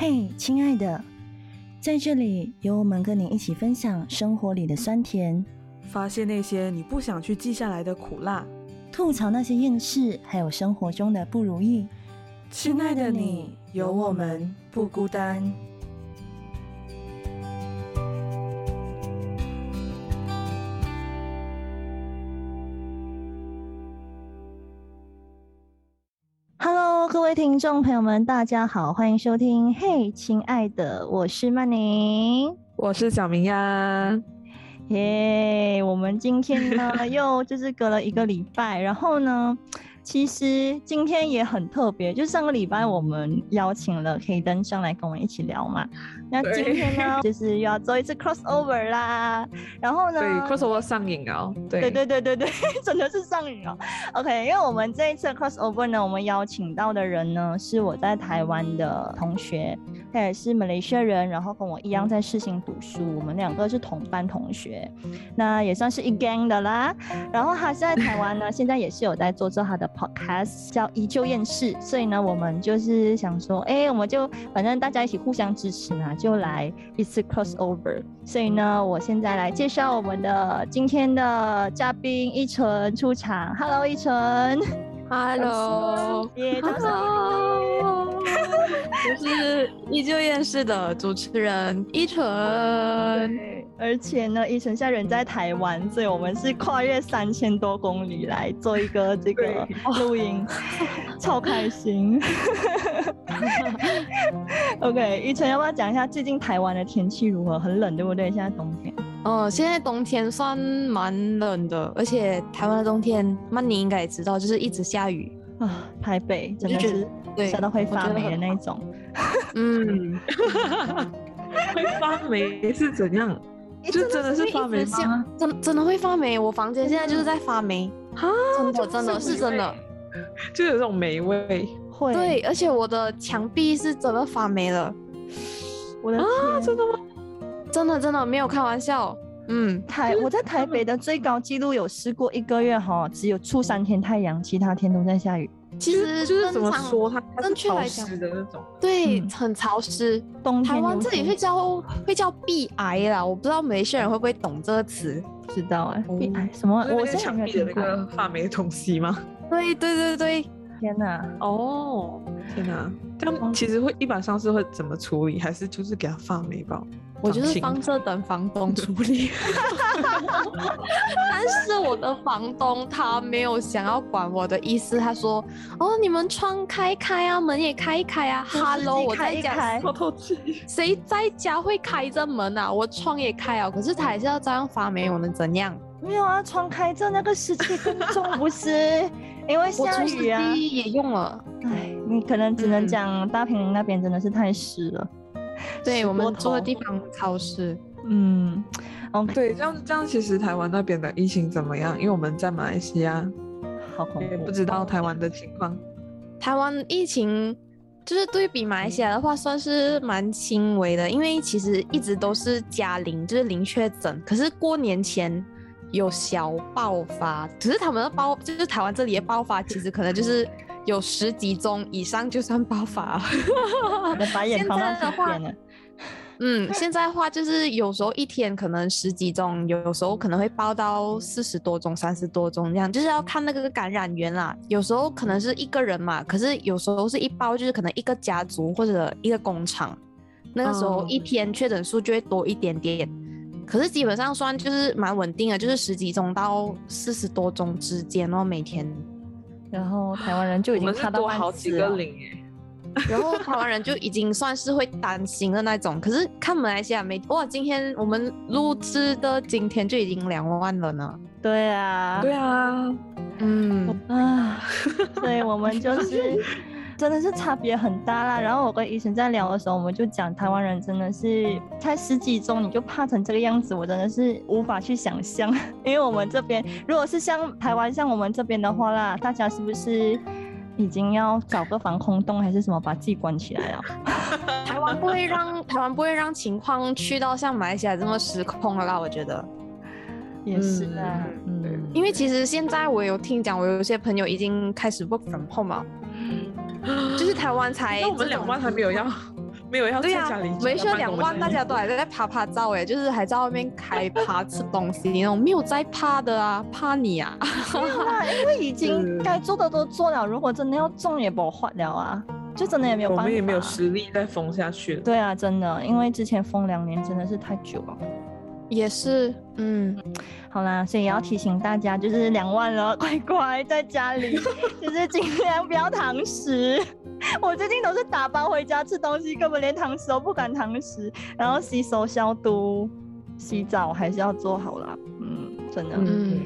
嘿，亲爱的，在这里有我们跟你一起分享生活里的酸甜，发现那些你不想去记下来的苦辣，吐槽那些厌世，还有生活中的不如意。亲爱的你，有我们不孤单。位听众朋友们，大家好，欢迎收听。嘿，亲爱的，我是曼宁，我是小明呀。耶，我们今天呢，又就是隔了一个礼拜，然后呢。其实今天也很特别，就是上个礼拜我们邀请了黑灯上来跟我们一起聊嘛。那今天呢，就是又要做一次 crossover 啦。然后呢，对 crossover 上瘾哦。对对对对对对，真的是上瘾哦。OK，因为我们这一次 crossover 呢，我们邀请到的人呢，是我在台湾的同学，他也是马来西亚人，然后跟我一样在世新读书，我们两个是同班同学，那也算是一 gang 的啦。然后他在台湾呢，现在也是有在做做他的。Podcast 叫依旧厌世，所以呢，我们就是想说，哎，我们就反正大家一起互相支持嘛，就来一次 crossover。所以呢，我现在来介绍我们的今天的嘉宾依晨出场。Hello，依纯。Hello，耶，大家好。我 是依旧厌世的主持人依纯，而且呢，依晨现在人在台湾，所以我们是跨越三千多公里来做一个这个录音，超开心。OK，依晨要不要讲一下最近台湾的天气如何？很冷，对不对？现在冬天。哦，现在冬天算蛮冷的，而且台湾的冬天，那你应该也知道，就是一直下雨啊。台北真的是。下到会发霉的那种，嗯，会发霉是怎样？就真的是发霉吗？真真的会发霉？我房间现在就是在发霉啊！真的真的是真的，就有这种霉味。会，对，而且我的墙壁是真的发霉了。我的啊，真的吗？真的真的没有开玩笑。嗯，台我在台北的最高纪录有试过一个月哈，只有出三天太阳，其他天都在下雨。其实就是怎么说，它正确来讲的那种，对，很潮湿。冬台湾这里会叫会叫壁癌啦，我不知道梅些人会不会懂这个词？不知道哎，壁癌什么？我是墙壁的那个发霉的东西吗？对对对对，天哪！哦，天哪！这样其实会一般上是会怎么处理？还是就是给它发霉吧？我就是放着等房东处理，但是我的房东他没有想要管我的意思，他说：“哦，你们窗开开啊，门也开一开啊。” Hello，我在家透透气，谁在家会开着门啊？我窗也开啊，可是他还是要照样发霉，我能怎样？没有啊，窗开着那个湿气更重，不是？因为下雨啊。也用了，哎，你可能只能讲大平林那边真的是太湿了。对我们住的地方超市，嗯，OK，对，这样这样，其实台湾那边的疫情怎么样？因为我们在马来西亚，好恐怖，不知道台湾的情况。台湾疫情就是对比马来西亚的话，算是蛮轻微的，因为其实一直都是加零，就是零确诊。可是过年前有小爆发，只是他们的爆，就是台湾这里的爆发，其实可能就是。有十几宗以上就算爆发，现在的话，嗯，现在的话就是有时候一天可能十几宗，有时候可能会爆到四十多宗、三十多宗这样，就是要看那个感染源啦。有时候可能是一个人嘛，可是有时候是一包，就是可能一个家族或者一个工厂，那个时候一天确诊数就会多一点点。可是基本上算就是蛮稳定的，就是十几宗到四十多宗之间哦，每天。然后台湾人就已经差到好几个零然后台湾人就已经算是会担心的那种。可是看马来西亚没哇，今天我们录制的今天就已经两万了呢。对啊，对啊，嗯啊，所以，我们就是。真的是差别很大啦。然后我跟医生在聊的时候，我们就讲台湾人真的是才十几宗你就怕成这个样子，我真的是无法去想象。因为我们这边如果是像台湾像我们这边的话啦，大家是不是已经要找个防空洞还是什么把自己关起来啊？台湾不会让台湾不会让情况去到像马来西亚这么失控了啦，我觉得也是啊，嗯，因为其实现在我有听讲，我有些朋友已经开始 work from home 了。就是台湾才，那我们两万还没有要，没有要在对呀、家里，没事两万，大家都还在啪啪照哎，就是还在外面开趴吃东西那种，没有在怕的啊，怕你啊。没有啦，因为已经该做的都做了，如果真的要中也不换了啊，就真的也没有办法。我们也没有实力再封下去了。对啊，真的，因为之前封两年真的是太久了。也是，嗯，好啦，所以也要提醒大家，就是两万了，乖乖在家里，就是尽量不要堂食。我最近都是打包回家吃东西，根本连堂食都不敢堂食，然后洗手消毒、洗澡还是要做好啦。嗯，真的。嗯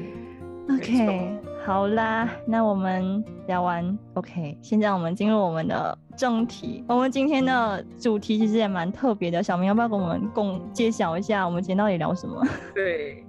OK，好啦，那我们聊完 OK，现在我们进入我们的正题。我们今天的主题其实也蛮特别的，小明要不要跟我们共揭晓一下，我们今天到底聊什么？对，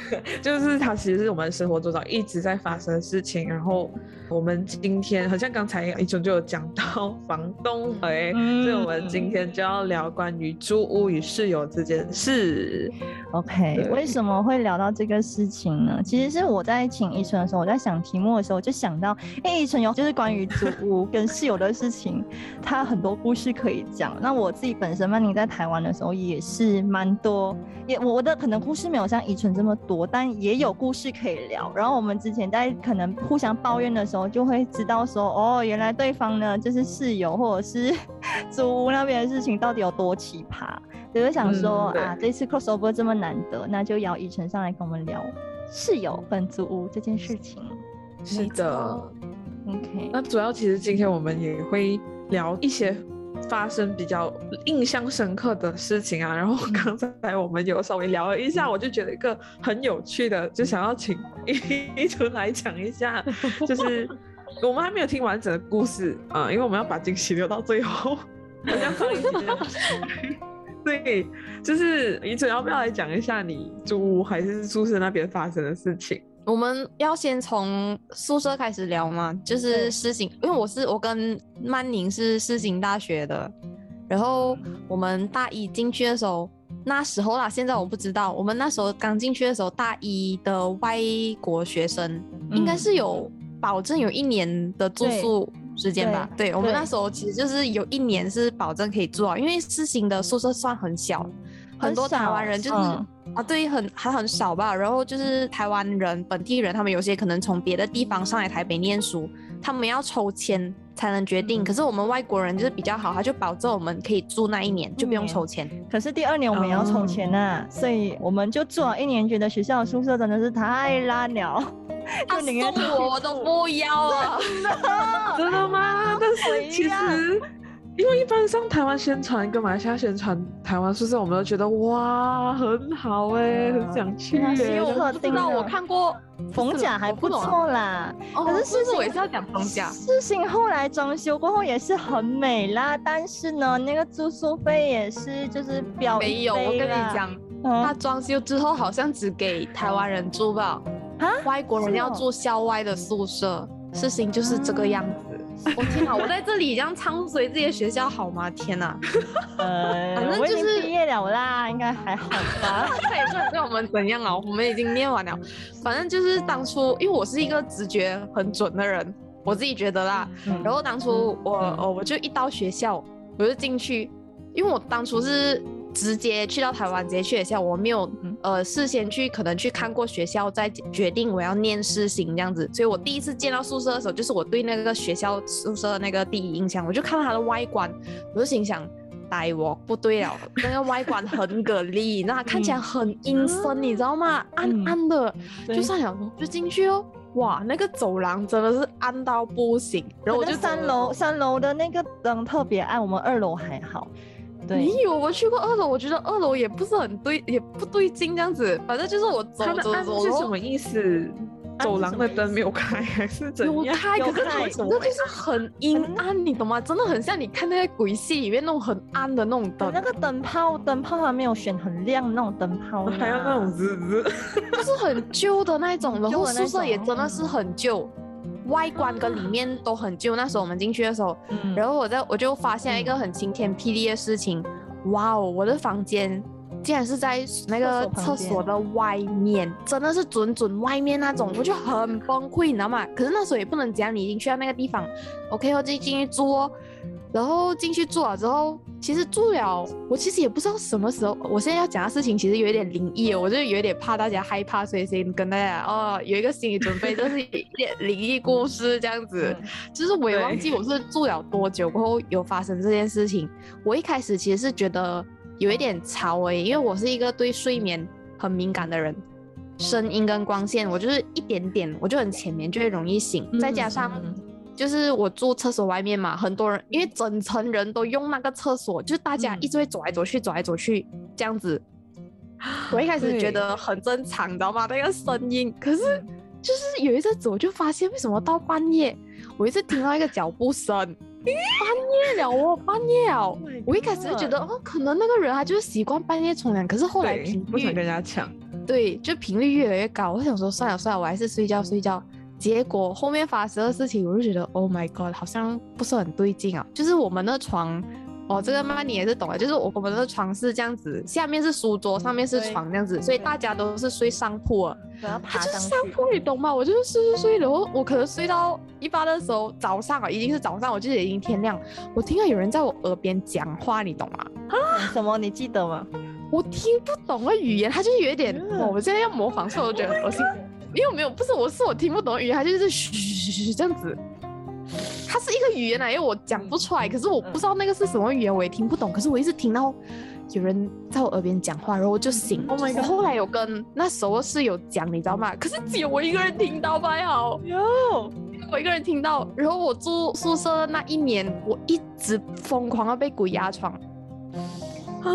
就是它其实是我们生活周遭一直在发生的事情。然后我们今天好像刚才一准就有讲到 房东哎，嗯所以我们今天就要聊关于租屋与室友这件事。OK，为什么会聊到这个事情呢？其实是我在请依纯的时候，我在想题目的时候，就想到，哎、依纯有就是关于租屋 跟室友的事情，他很多故事可以讲。那我自己本身曼宁在台湾的时候也是蛮多，也我的可能故事没有像依纯这么多，但也有故事可以聊。然后我们之前在可能互相抱怨的时候，就会知道说，哦，原来对方呢就是室友或者是 租屋那边的事情到底有多奇葩。就是想说、嗯啊，这次 crossover 这么难得，那就邀以晨上来跟我们聊室友跟租屋这件事情。是的，OK，那主要其实今天我们也会聊一些发生比较印象深刻的事情啊。然后刚才我们有稍微聊了一下，我就觉得一个很有趣的，就想要请一纯来讲一下，就是我们还没有听完整的故事啊、因为我们要把惊喜留到最后，好像上一集这样。对，就是怡纯要不要来讲一下你住屋还是宿舍那边发生的事情？我们要先从宿舍开始聊吗？就是对世行，因为我是我跟曼宁是世行大学的，然后我们大一进去的时候，那时候啦，现在我不知道，我们那时候刚进去的时候，大一的外国学生应该嗯是有保证有一年的住对宿时间吧？对我们那对时候其实就是有一年是保证可以住啊，因为世行的宿舍算很小，很多台湾人就是。嗯啊，对，很还很少吧。然后就是台湾人、本地人，他们有些可能从别的地方上来台北念书，他们要抽签才能决定。嗯可是我们外国人就是比较好，他就保证我们可以住那一年，就不用抽签。可是第二年我们也要抽哦钱呐、所以我们就住了一年，觉得学校的宿舍真的是太烂了，他就宁愿送我我都不要了。真的吗？但是其实，因为一般上台湾宣传跟马来西亚宣传台湾宿舍，我们都觉得哇很好哎、很想去那是哎、有特定不知道我看过逢甲还不错啦。哦，可是事情我也是要讲逢甲。事情后来装修过后也是很美啦，但是呢，那个住宿费也是就是标没有，我跟你讲，他嗯，装修之后好像只给台湾人住吧，啊？外国人要住校外的宿舍，事情就是这个样子。我、天哪，我在这里这样唱衰自己的学校好吗？天哪，呃，反正我已经就是毕业了啦，应该还好吧？他也不能对我们怎样啊，我们已经念完了。反正就是当初，因为我是一个直觉很准的人，我自己觉得啦。嗯然后当初我哦，我就一到学校，我就进去，因为我当初是直接去到台湾，直接去学校，我没有嗯呃事先去可能去看过学校，再决定我要念试行这样子。所以我第一次见到宿舍的时候，就是我对那个学校宿舍的那个第一印象，我就看到它的外观，我就心想。呆我不对了，那个外观很给力，那看起来很阴森，你知道吗？暗嗯暗的，对就上想说就进去哦，哇，那个走廊真的是暗到不行，然后我就三楼，三楼的那个灯特别暗，我们二楼还好。对没，有，我去过二楼，我觉得二楼也不是很对，也不对劲这样子。反正就是我走它的暗走走，是什么意思？走廊的灯没有开还是怎样？有开，可是它那就是很阴暗，你懂吗？真的很像你看那些鬼戏里面那种很暗的那种灯，那个灯泡，灯泡还没有选很亮那种灯泡啦，还要那种滋滋。就是很旧的那种，然后宿舍也真的是很旧，外观跟里面都很旧。那时候我们进去的时候，嗯，然后我在我就发现一个很晴天霹雳的事情，哇哦，我的房间竟然是在那个厕所的外面，真的是准准外面那种，我就很崩溃，你知道吗？可是那时候也不能讲，你已经去到那个地方，OK，我自己进去住哦，然后进去住了之后，其实住了，我其实也不知道什么时候。我现在要讲的事情其实有一点灵异，我就有点怕大家害怕，所以先跟大家哦有一个心理准备，就是一点灵异故事这样子。就是我也忘记我是住了多久过后有发生这件事情。我一开始其实是觉得有一点吵诶，因为我是一个对睡眠很敏感的人，声音跟光线我就是一点点我就很浅眠就会容易醒，再加上。就是我住厕所外面嘛，很多人因为整层人都用那个厕所，就是大家一直会走来走去，走来走去这样子。我一开始觉得很正常，你知道吗？那个声音，可是就是有一阵子我就发现，为什么到半夜我一直听到一个脚步声？半夜了哦，半夜哦。我一开始就觉得哦，可能那个人他就是习惯半夜冲凉，可是后来频率不想跟人家抢，对，就频率越来越高。我想说算了算了，我还是睡觉睡觉。结果后面发生的事情，我就觉得，Oh my God，好像不是很对劲啊。就是我们的床，哦，这个妈你也是懂的，就是我我们的床是这样子，下面是书桌，上面是床这样子，所以大家都是睡上铺啊。他就是上铺，你懂吗？我就是睡睡睡，然后我可能睡到一半的时候，早上啊，已经是早上，我记得已经天亮，我听到有人在我耳边讲话，你懂吗？啊？什么？你记得吗？我听不懂的语言，他就是有一点，我现在要模仿，所以我觉得很恶心。没有没有，不是我是我听不懂语言，他就是嘘嘘嘘这样子。它是一个语言来，因为我讲不出来，可是我不知道那个是什么语言，我也听不懂。可是我一直听到有人在我耳边讲话，然后我就醒。Oh my god！后来有跟那时候是有讲，你知道吗？可是只有我一个人听到，还好有我一个人听到。然后我住宿舍那一年，我一直疯狂要被鬼压床。啊，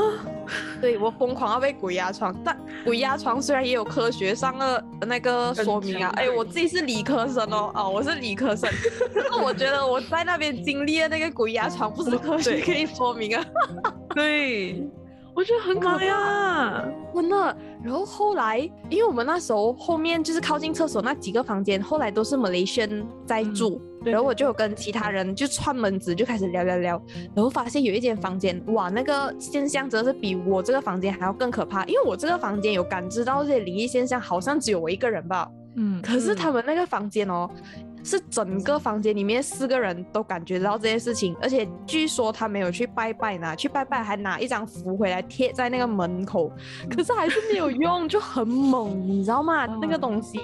对我疯狂要被鬼压床，但鬼压床虽然也有科学上的那个说明啊，哎，我自己是理科生哦，哦，我是理科生，可是我觉得我在那边经历的那个鬼压床不是科学可以说明啊，对。我觉得很可怕，真的。然后后来，因为我们那时候后面就是靠近厕所那几个房间，后来都是 Malaysian 在住，然后我就跟其他人就串门子，就开始聊聊聊，然后发现有一间房间，哇，那个现象真的是比我这个房间还要更可怕，因为我这个房间有感知到这些灵异现象，好像只有我一个人吧，嗯，可是他们那个房间哦。是整个房间里面四个人都感觉到这件事情，而且据说他没有去拜拜呢，去拜拜还拿一张符回来贴在那个门口，可是还是没有用，就很猛，你知道吗？那个东西，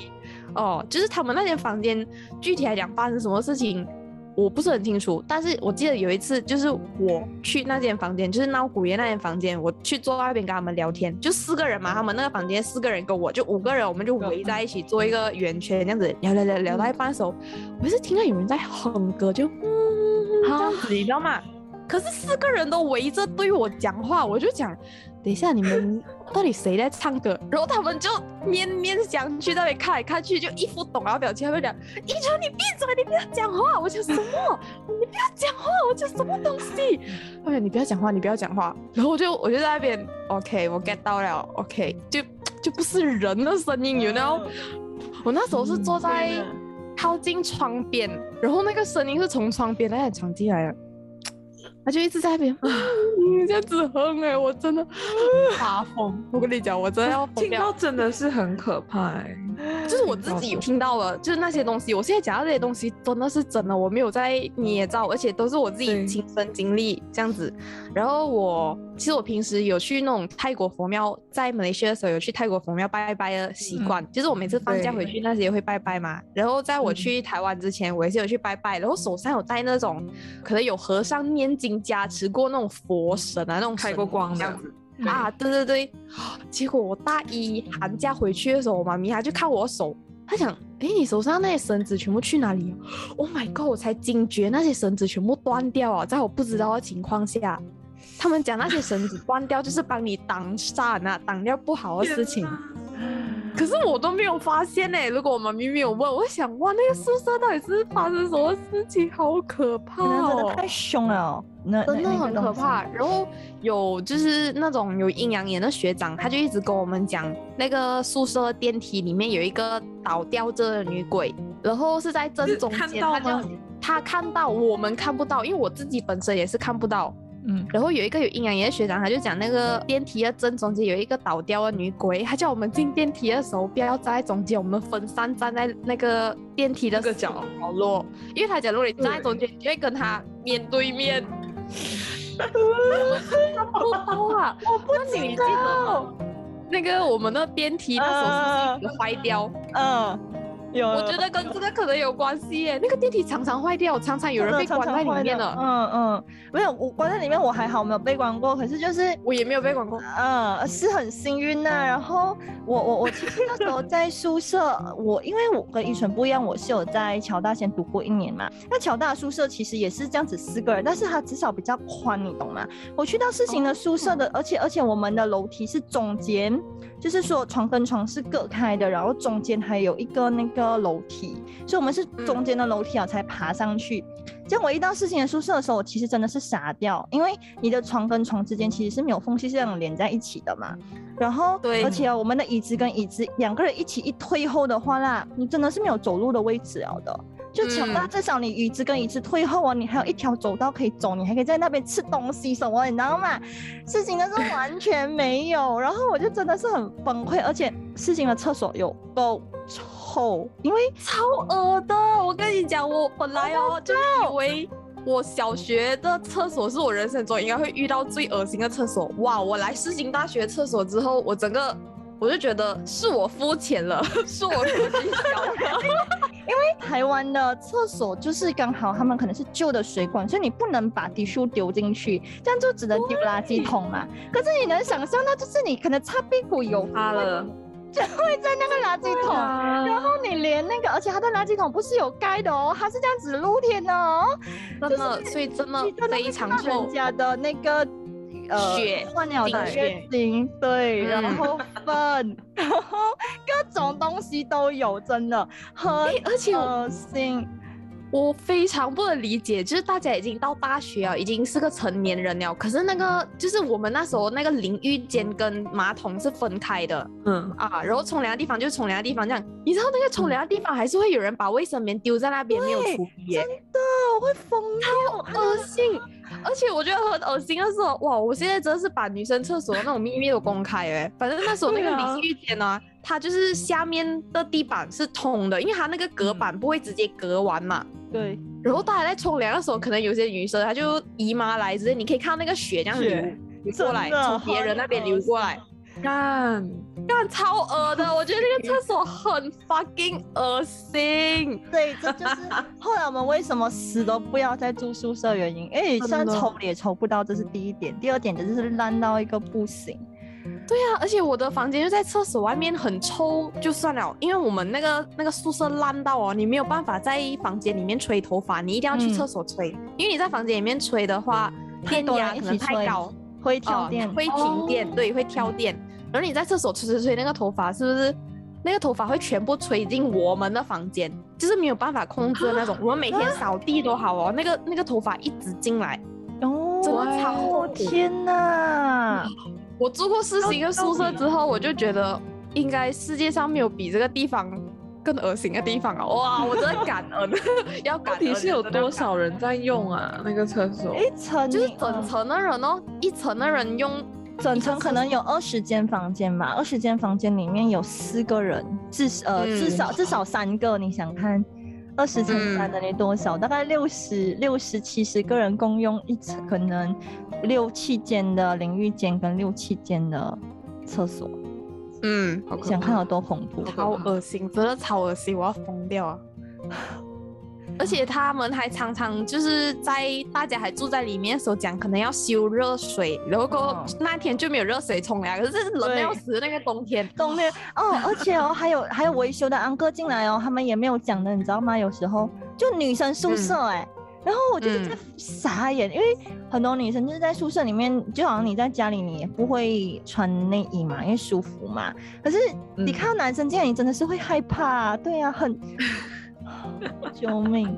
哦，就是他们那间房间，具体来讲发生什么事情。我不是很清楚，但是我记得有一次，就是我去那间房间，就是闹古爷那间房间，我去坐那边跟他们聊天，就四个人嘛，他们那个房间四个人跟我就五个人，我们就围在一起做一个圆圈，这样子聊聊聊聊到一半的时候，我是听到有人在哼歌，就嗯这样子，你知道吗？可是四个人都围着对我讲话，我就讲。等一下，你们到底谁在唱歌？然后他们就面面相觑，那边看来看去，就一副懂啊表情。他们讲：“一川，你闭嘴，你不要讲话。”我讲什么？你不要讲话。我讲什么东西？他讲：“你不要讲话，你不要讲话。”然后我就我就在那边，OK，我 get 到了，OK，就就不是人的声音，you know？我那时候是坐在靠近窗边，然后那个声音是从窗边那边传进来的。他就一直在那边，你这样子哼哎，我真的发疯。我跟你讲，我真的要听到真的是很可怕哎。就是我自己听到了，就是那些东西。我现在讲到这些东西真的是真的，我没有在捏造，而且都是我自己亲身经历这样子。然后我其实我平时有去那种泰国佛庙，在马来西亚的时候有去泰国佛庙拜拜的习惯。就是我每次放假回去那些会拜拜嘛。然后在我去台湾之前，我也是有去拜拜，然后手上有带那种可能有和尚念经加持过那种佛神啊，那种开过光这样子。啊，对对对，结果我大一寒假回去的时候，我妈咪她就看我手，她想，哎，你手上那些绳子全部去哪里？Oh my god！我才惊觉那些绳子全部断掉啊，在我不知道的情况下，他们讲那些绳子断掉就是帮你挡煞啊，挡掉不好的事情。可是我都没有发现呢。如果我妈咪没有问，我想哇，那个宿舍到底是发生什么事情？好可怕哦！太凶了哦，那真的很可怕。然后有就是那种有阴阳眼的学长，他就一直跟我们讲，那个宿舍电梯里面有一个倒吊着的女鬼，然后是在正中间。他就他看到，我们看不到，因为我自己本身也是看不到。嗯，然后有一个有阴阳眼的学长，他就讲那个电梯的正中间有一个倒吊的女鬼，他叫我们进电梯的时候不要站在中间，我们分散站在那个电梯的角角落，因为他讲如果你站在中间，你就会跟他面对面。不包啊！我不那你记得？那个我们的电梯那时候是坏掉？嗯，有，我觉得跟这个可能有关系耶。那个电梯常常坏掉，常常有人被关在里面的。嗯嗯，没有，我关在里面我还好，没有被关过。可是就是我也没有被关过。嗯，是很幸运呐。然后我我我其实那时候在宿舍，我因为我跟依纯不一样，我是有在乔大先读过一年嘛。那乔大宿舍其实也是这样子四个人，但是它至少比较宽，你懂吗？我去到四行的宿舍的，而且而且我们的楼梯是中间。就是说床跟床是隔开的，然后中间还有一个那个楼梯，所以我们是中间的楼梯啊才爬上去。这样我一到四星的宿舍的时候，我其实真的是傻掉，因为你的床跟床之间其实是没有缝隙，是这样连在一起的嘛。然后，对，而且我们的椅子跟椅子两个人一起一退后的话啦，你真的是没有走路的位置了的。就强到至少你椅子跟椅子退后啊，你还有一条走道可以走，你还可以在那边吃东西什么，你知道吗？事情的时候完全没有，然后我就真的是很崩溃，而且事情的厕所有够臭，因为超恶的。我跟你讲，我本来哦就以为我小学的厕所是我人生中应该会遇到最恶心的厕所，哇！我来世新大学厕所之后，我整个。我就觉得是我肤浅了，是我格局小了。因为台湾的厕所就是刚好他们可能是旧的水管，所以你不能把滴数丢进去，这样就只能丢垃圾桶嘛。可是你能想象到，就是你可能擦屁股有它了，就会在那个垃圾桶，然后你连那个，而且它的垃圾桶不是有盖的哦，它是这样子露天的哦，真的，所以真的非常臭。人家的那个。呃，换鸟的血精，对，然后粪，然后各种东西都有，真的很恶心。我非常不能理解，就是大家已经到大学了，已经是个成年人了，可是那个就是我们那时候那个淋浴间跟马桶是分开的，嗯啊，然后冲凉的地方就是冲凉的地方，这样，你知道那个冲凉的地方还是会有人把卫生棉丢在那边没有处理，真的我会疯掉，恶心。而且我觉得很恶心的是，哇！我现在真的是把女生厕所那种秘密都公开哎。反正那时候那个淋浴间呢，它就是下面的地板是通的，因为它那个隔板不会直接隔完嘛。对。然后大家在冲凉的时候，可能有些女生她就姨妈来之类，你可以看到那个血这样流流过来，从别人那边流过来。干干超恶的，我觉得那个厕所很 fucking 恶心。对，这就是后来我们为什么死都不要再住宿舍原因。哎，虽然抽也抽不到，这是第一点。第二点就是烂到一个不行。对啊，而且我的房间就在厕所外面，很臭就算了，因为我们那个那个宿舍烂到哦，你没有办法在房间里面吹头发，你一定要去厕所吹，因为你在房间里面吹的话，电压可能太高。会跳电，会停电，对，会跳电。然后你在厕所吹吹吹，那个头发是不是？那个头发会全部吹进我们的房间，就是没有办法控制的那种。我们每天扫地都好哦，那个那个头发一直进来，哦，真的超天哪！我住过四十一个宿舍之后，我就觉得应该世界上没有比这个地方。更恶心的地方啊！哇，我真的感恩，要感恩。到底是有多少人在用啊？那个厕所一层就是整层的人哦，一层的人用，整层可能有二十间房间吧，二十间房间里面有四个人，至呃至少至少三个。你想看二十乘三等于多少？大概六十六十七十个人共用一层，可能六七间的淋浴间跟六七间的厕所。嗯，想看有多恐怖，超恶心，真的超恶心，我要疯掉啊！而且他们还常常就是在大家还住在里面的时候讲，可能要修热水，然后那天就没有热水冲凉，可是冷的要死，那个冬天，冬天哦，而且哦，还有还有维修的安哥进来哦，他们也没有讲的，你知道吗？有时候就女生宿舍哎。然后我就是在傻眼，因为很多女生就是在宿舍里面，就好像你在家里，你也不会穿内衣嘛，因为舒服嘛。可是你看到男生这样，你真的是会害怕，对呀，很 救命。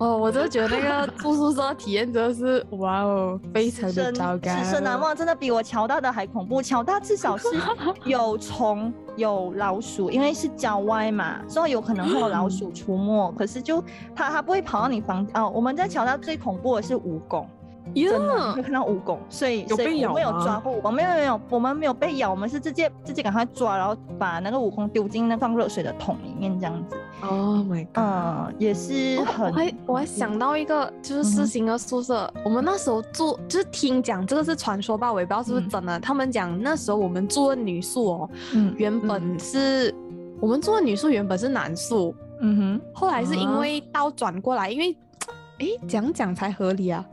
哦，我真的觉得那个 住宿舍体验真的是哇哦，非常的糟糕，此生难忘，真的比我乔大的还恐怖。乔大至少是 有虫有老鼠，因为是郊外嘛，所以有可能会有老鼠出没。可是就它它不会跑到你房哦。我们在乔大最恐怖的是蜈蚣，呀真的会看到蜈蚣，所以有被咬所以我们有抓过蜈蚣，没有没有，我们没有被咬，我们是直接直接赶快抓，然后把那个蜈蚣丢进那放热水的桶里面这样子。Oh my god！嗯，也是哦很我还我还想到一个，就是嗯四星的宿舍，我们那时候住，就是听讲这个是传说吧，我也不知道是不是嗯真的。他们讲那时候我们住的女宿哦，嗯原本是、我们住的女宿原本是男宿，嗯哼后来是因啊为倒转过来，因为 哎讲讲才合理啊。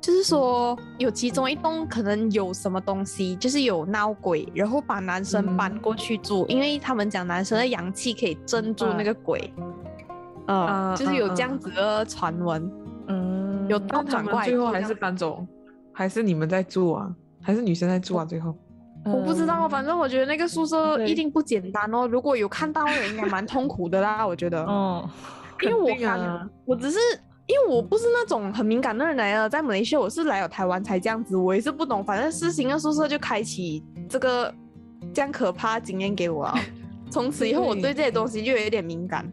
就是说，有其中一栋可能有什么东西，就是有闹鬼，然后把男生搬嗯过去住，因为他们讲男生的阳气可以镇住那个鬼，呃，啊就是有啊这样子的传闻。嗯，有那他们倒转过来最后还是搬走，还是你们在住啊？还是女生在住啊？最后我不知道，反正我觉得那个宿舍一定不简单哦。如果有看到的人，应该蛮痛苦的啦。我觉得，嗯因为我刚、肯定啊我只是因为我不是那种很敏感的人来的，在马来西亚我是来了台湾才这样子，我也是不懂。反正四星的宿舍就开启这个这样可怕的经验给我了。从此以后，我对这些东西就有一点敏感。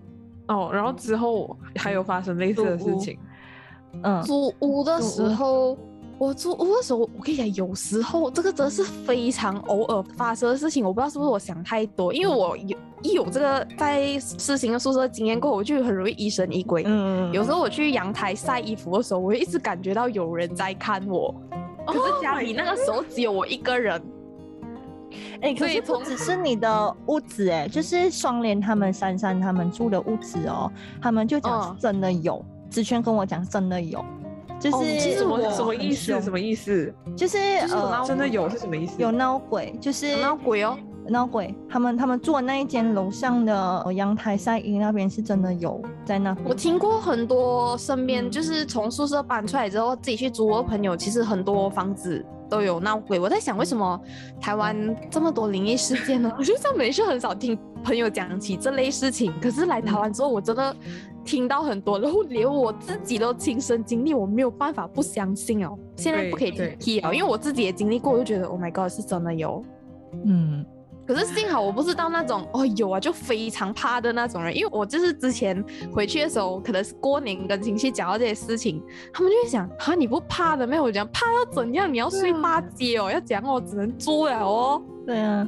哦，然后之后还有发生类似的事情，嗯租屋的时候，我租屋的时候，我跟你讲，有时候这个真的是非常偶尔发生的事情。我不知道是不是我想太多，因为我有一有这个在事情的宿舍经验过后，我就很容易疑神疑鬼。嗯有时候我去阳台晒衣服的时候，我会一直感觉到有人在看我。可是家里那个时候只有我一个人，哎、可是不从只是你的屋子、哎，就是双联他们珊珊他们住的屋子哦，他们就讲真的有，子轩跟我讲真的有，就是、哦其实什么我什么意思？什么意思？就是真的有是什么意思？有闹鬼，就是有闹鬼哦。闹鬼，他们他们住的那一间楼上的呃阳台晒衣那边是真的有在那。我听过很多身边嗯就是从宿舍搬出来之后自己去租的朋友，其实很多房子都有闹鬼。我在想，为什么台湾这么多灵异事件呢？我就在美是很少听朋友讲起这类事情，可是来台湾之后，我真的听到很多，然后连我自己都亲身经历，我没有办法不相信哦。现在不可以对提哦，因为我自己也经历过，我就觉得 Oh my God，是真的有。嗯可是幸好我不是到那种哦有啊就非常怕的那种人，因为我就是之前回去的时候，可能是过年跟亲戚讲到这些事情，他们就会想啊你不怕的没有？我讲怕要怎样？你要睡对啊大街哦，要讲我，只能租了哦。对啊，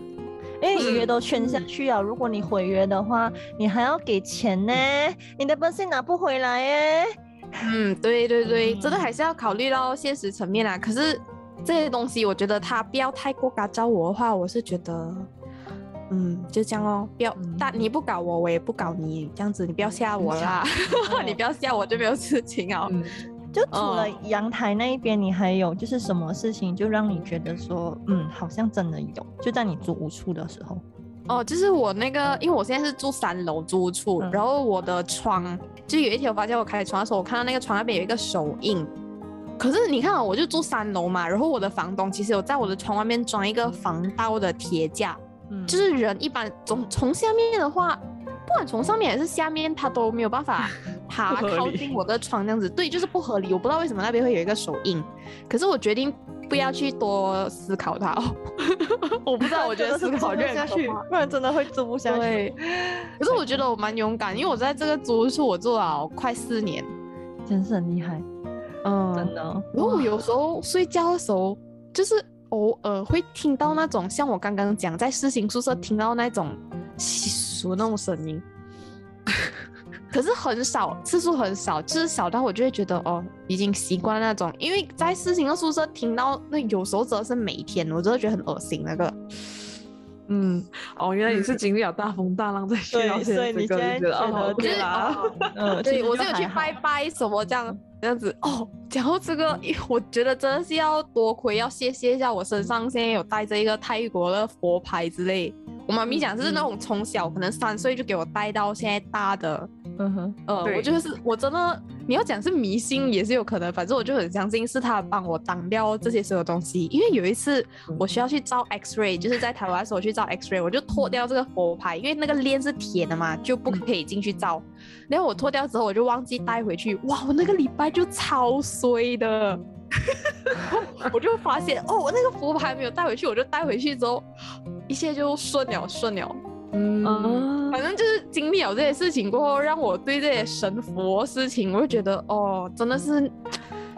因为你约嗯都签下去啊，如果你毁约的话，你还要给钱呢，你的本性拿不回来耶。嗯，对对对，真的嗯还是要考虑到现实层面啊。可是这些东西，我觉得他不要太过嘎招我的话，我是觉得。嗯，就这样哦，不要，嗯但你不搞我，我也不搞你，这样子你不要吓我啦，你不要。要吓我就没有事情哦。嗯，就除了嗯阳台那一边，你还有就是什么事情就让你觉得说，嗯，好像真的有，就在你租屋处的时候。哦，就是我那个，因为我现在是住三楼租屋处，嗯然后我的窗，就有一天我发现我开窗的时候，我看到那个窗那边有一个手印。可是你看啊，我就住三楼嘛，然后我的房东其实有在我的窗外面装一个防盗的铁架，嗯就是人一般从从下面的话，不管从上面还是下面，他都没有办法 爬靠近我的窗这样子，对，就是不合理。我不知道为什么那边会有一个手印，可是我决定不要去多思考它哦。我不知道，我觉得思考就下去，不然真的会租不下去。对，可是我觉得我蛮勇敢，因为我在这个租屋处我住了快四年，真是很厉害，嗯，真的。然后我有时候睡觉的时候，就是偶尔会听到那种像我刚刚讲在四星宿舍听到那种稀疏那种声音，可是很少，次数很少，就是少到我就会觉得哦，已经习惯那种。因为在四星的宿舍听到那有时候真的是每天，我真的觉得很恶心那个。嗯，哦，原来你是 经历了大风大浪再去到这个，现在就觉得哦觉得，OK 啦，嗯，对我是有去拜拜什么这样这样子哦。讲到这个，我觉得真的是要多亏，要谢谢一下我身上现在有带着一个泰国的佛牌之类。我妈咪讲是那种从小可能三岁就给我带到现在大的，嗯哼，呃，对我就是我真的，你要讲是迷信也是有可能，反正我就很相信是他帮我挡掉这些所有东西。因为有一次我需要去照 X ray，就是在台湾的时候去照 X ray，我就脱掉这个佛牌，因为那个链是铁的嘛，就不可以进去照。然后我脱掉之后，我就忘记带回去，哇，我那个礼拜就超衰的。我就发现哦，我那个佛牌没有带回去，我就带回去之后，一切就顺了顺了。嗯，啊，反正就是经历了这些事情过后，让我对这些神佛事情，我就觉得哦，真的是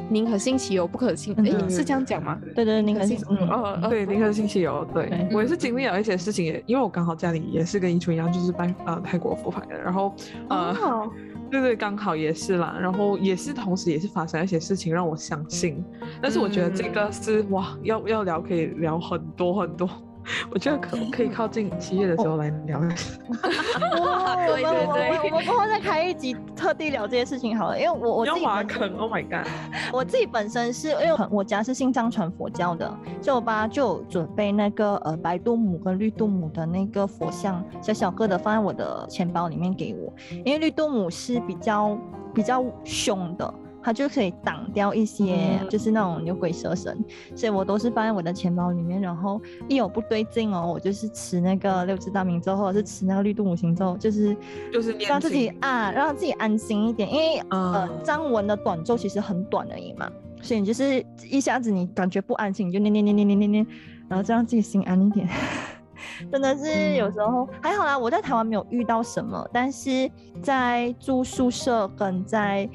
宁可信其有，不可信。哎，嗯是这样讲吗？对对，宁可信嗯，哦，哦对，宁可信其有。对对我也是经历了一些事情，也因为我刚好家里也是跟依纯一样，就是拜呃泰国佛牌的，然后呃。哦 对对，刚好也是啦，然后也是同时也是发生一些事情让我相信，但是我觉得这个是、哇，要要聊可以聊很多很多，我觉得可可以靠近七月的时候来聊。哇 对对我们对我们过后再开一集特地聊这些事情好了，因为我我自要己本身挖坑，Oh my god！我自己本身是因为我我家是信藏传佛教的，所以我爸就有准备那个呃白度母跟绿度母的那个佛像，小小个的放在我的钱包里面给我，因为绿度母是比较比较凶的。它就可以挡掉一些，嗯。就是那种牛鬼蛇神，所以我都是放在我的钱包里面。然后一有不对劲哦，我就是吃那个六字大明咒，或者是吃那个绿度母行咒，就是就是让自己啊，让自己安心一点，因为呃嗯。张文的短咒其实很短而已嘛，所以你就是一下子你感觉不安心，你就念念念念念念念，然后这样自己心安一点。真的是有时候、还好啦，我在台湾没有遇到什么，但是在住宿舍跟在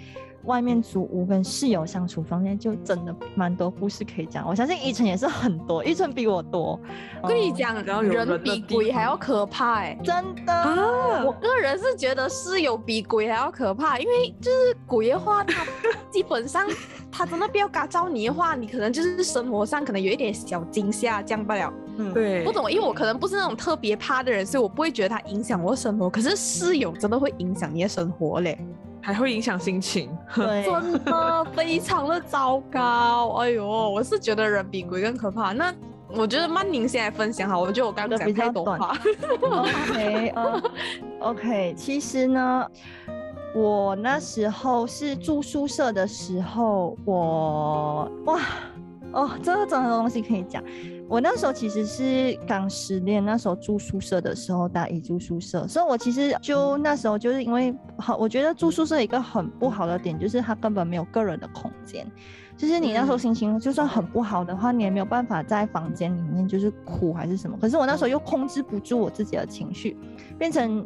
外面租屋跟室友相处方面，就真的蛮多故事可以讲。我相信依晨也是很多，依晨比我多。我跟你哦讲，人比鬼还要可怕哎、真的，啊我个人是觉得室友比鬼还要可怕，因为就是鬼的话，他基本上他真的不要嘎招你的话，你可能就是生活上可能有一点小惊吓，这样不了。嗯，对，不懂，因为我可能不是那种特别怕的人，所以我不会觉得它影响我的生活。可是室友真的会影响你的生活嘞，还会影响心情。对，真的非常的糟糕。哎呦，我是觉得人比鬼更可怕。那我觉得曼宁先来分享好，我觉得我刚刚讲太多话。OK，呃，OK，其实呢，我那时候是住宿舍的时候，我哇哦，这个真的很多东西可以讲。我那时候其实是刚失恋，那时候住宿舍的时候，大一住宿舍，所以我其实就那时候就是因为好，我觉得住宿舍一个很不好的点就是它根本没有个人的空间，就是你那时候嗯心情就算很不好的话，你也没有办法在房间里面就是哭还是什么。可是我那时候又控制不住我自己的情绪，变成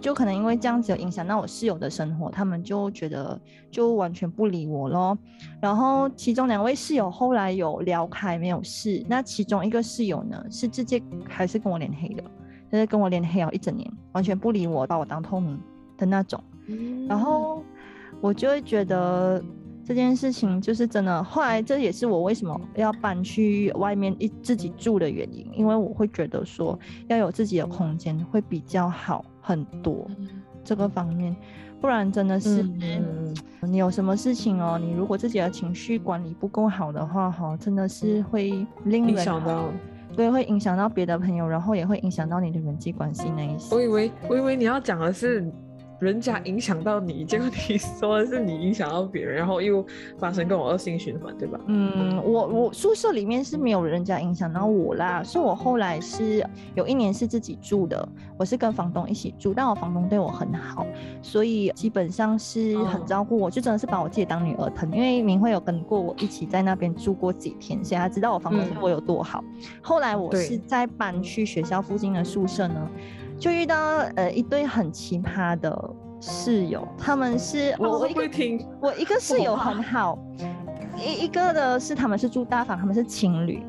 就可能因为这样子有影响到我室友的生活，他们就觉得就完全不理我咯。然后其中两位室友后来有聊开没有事，那其中一个室友呢是直接还是跟我脸黑的，就是跟我脸黑了一整年，完全不理我，把我当透明的那种。然后我就会觉得这件事情就是真的。后来这也是我为什么要搬去外面一自己住的原因，因为我会觉得说要有自己的空间会比较好很多这个方面，不然真的是。嗯，你有什么事情哦？你如果自己的情绪管理不够好的话，哈，真的是会令人。对，会影响到别的朋友，然后也会影响到你的人际关系那一些。我以为我以为你要讲的是人家影响到你，结果你 说的是你影响到别人，然后又发生跟我恶性循环，对吧？嗯，我我宿舍里面是没有人家影响到我啦，是我后来是有一年是自己住的，我是跟房东一起住，但我房东对我很好，所以基本上是很哦照顾我，就真的是把我自己当女儿疼。因为明慧有跟过我一起在那边住过几天，所以他知道我房东对嗯我有多好。后来我是在搬去学校附近的宿舍呢，就遇到呃一对很奇葩的室友，他们是我我会一个？我一个室友很好，一一个的是他们是住大房，他们是情侣。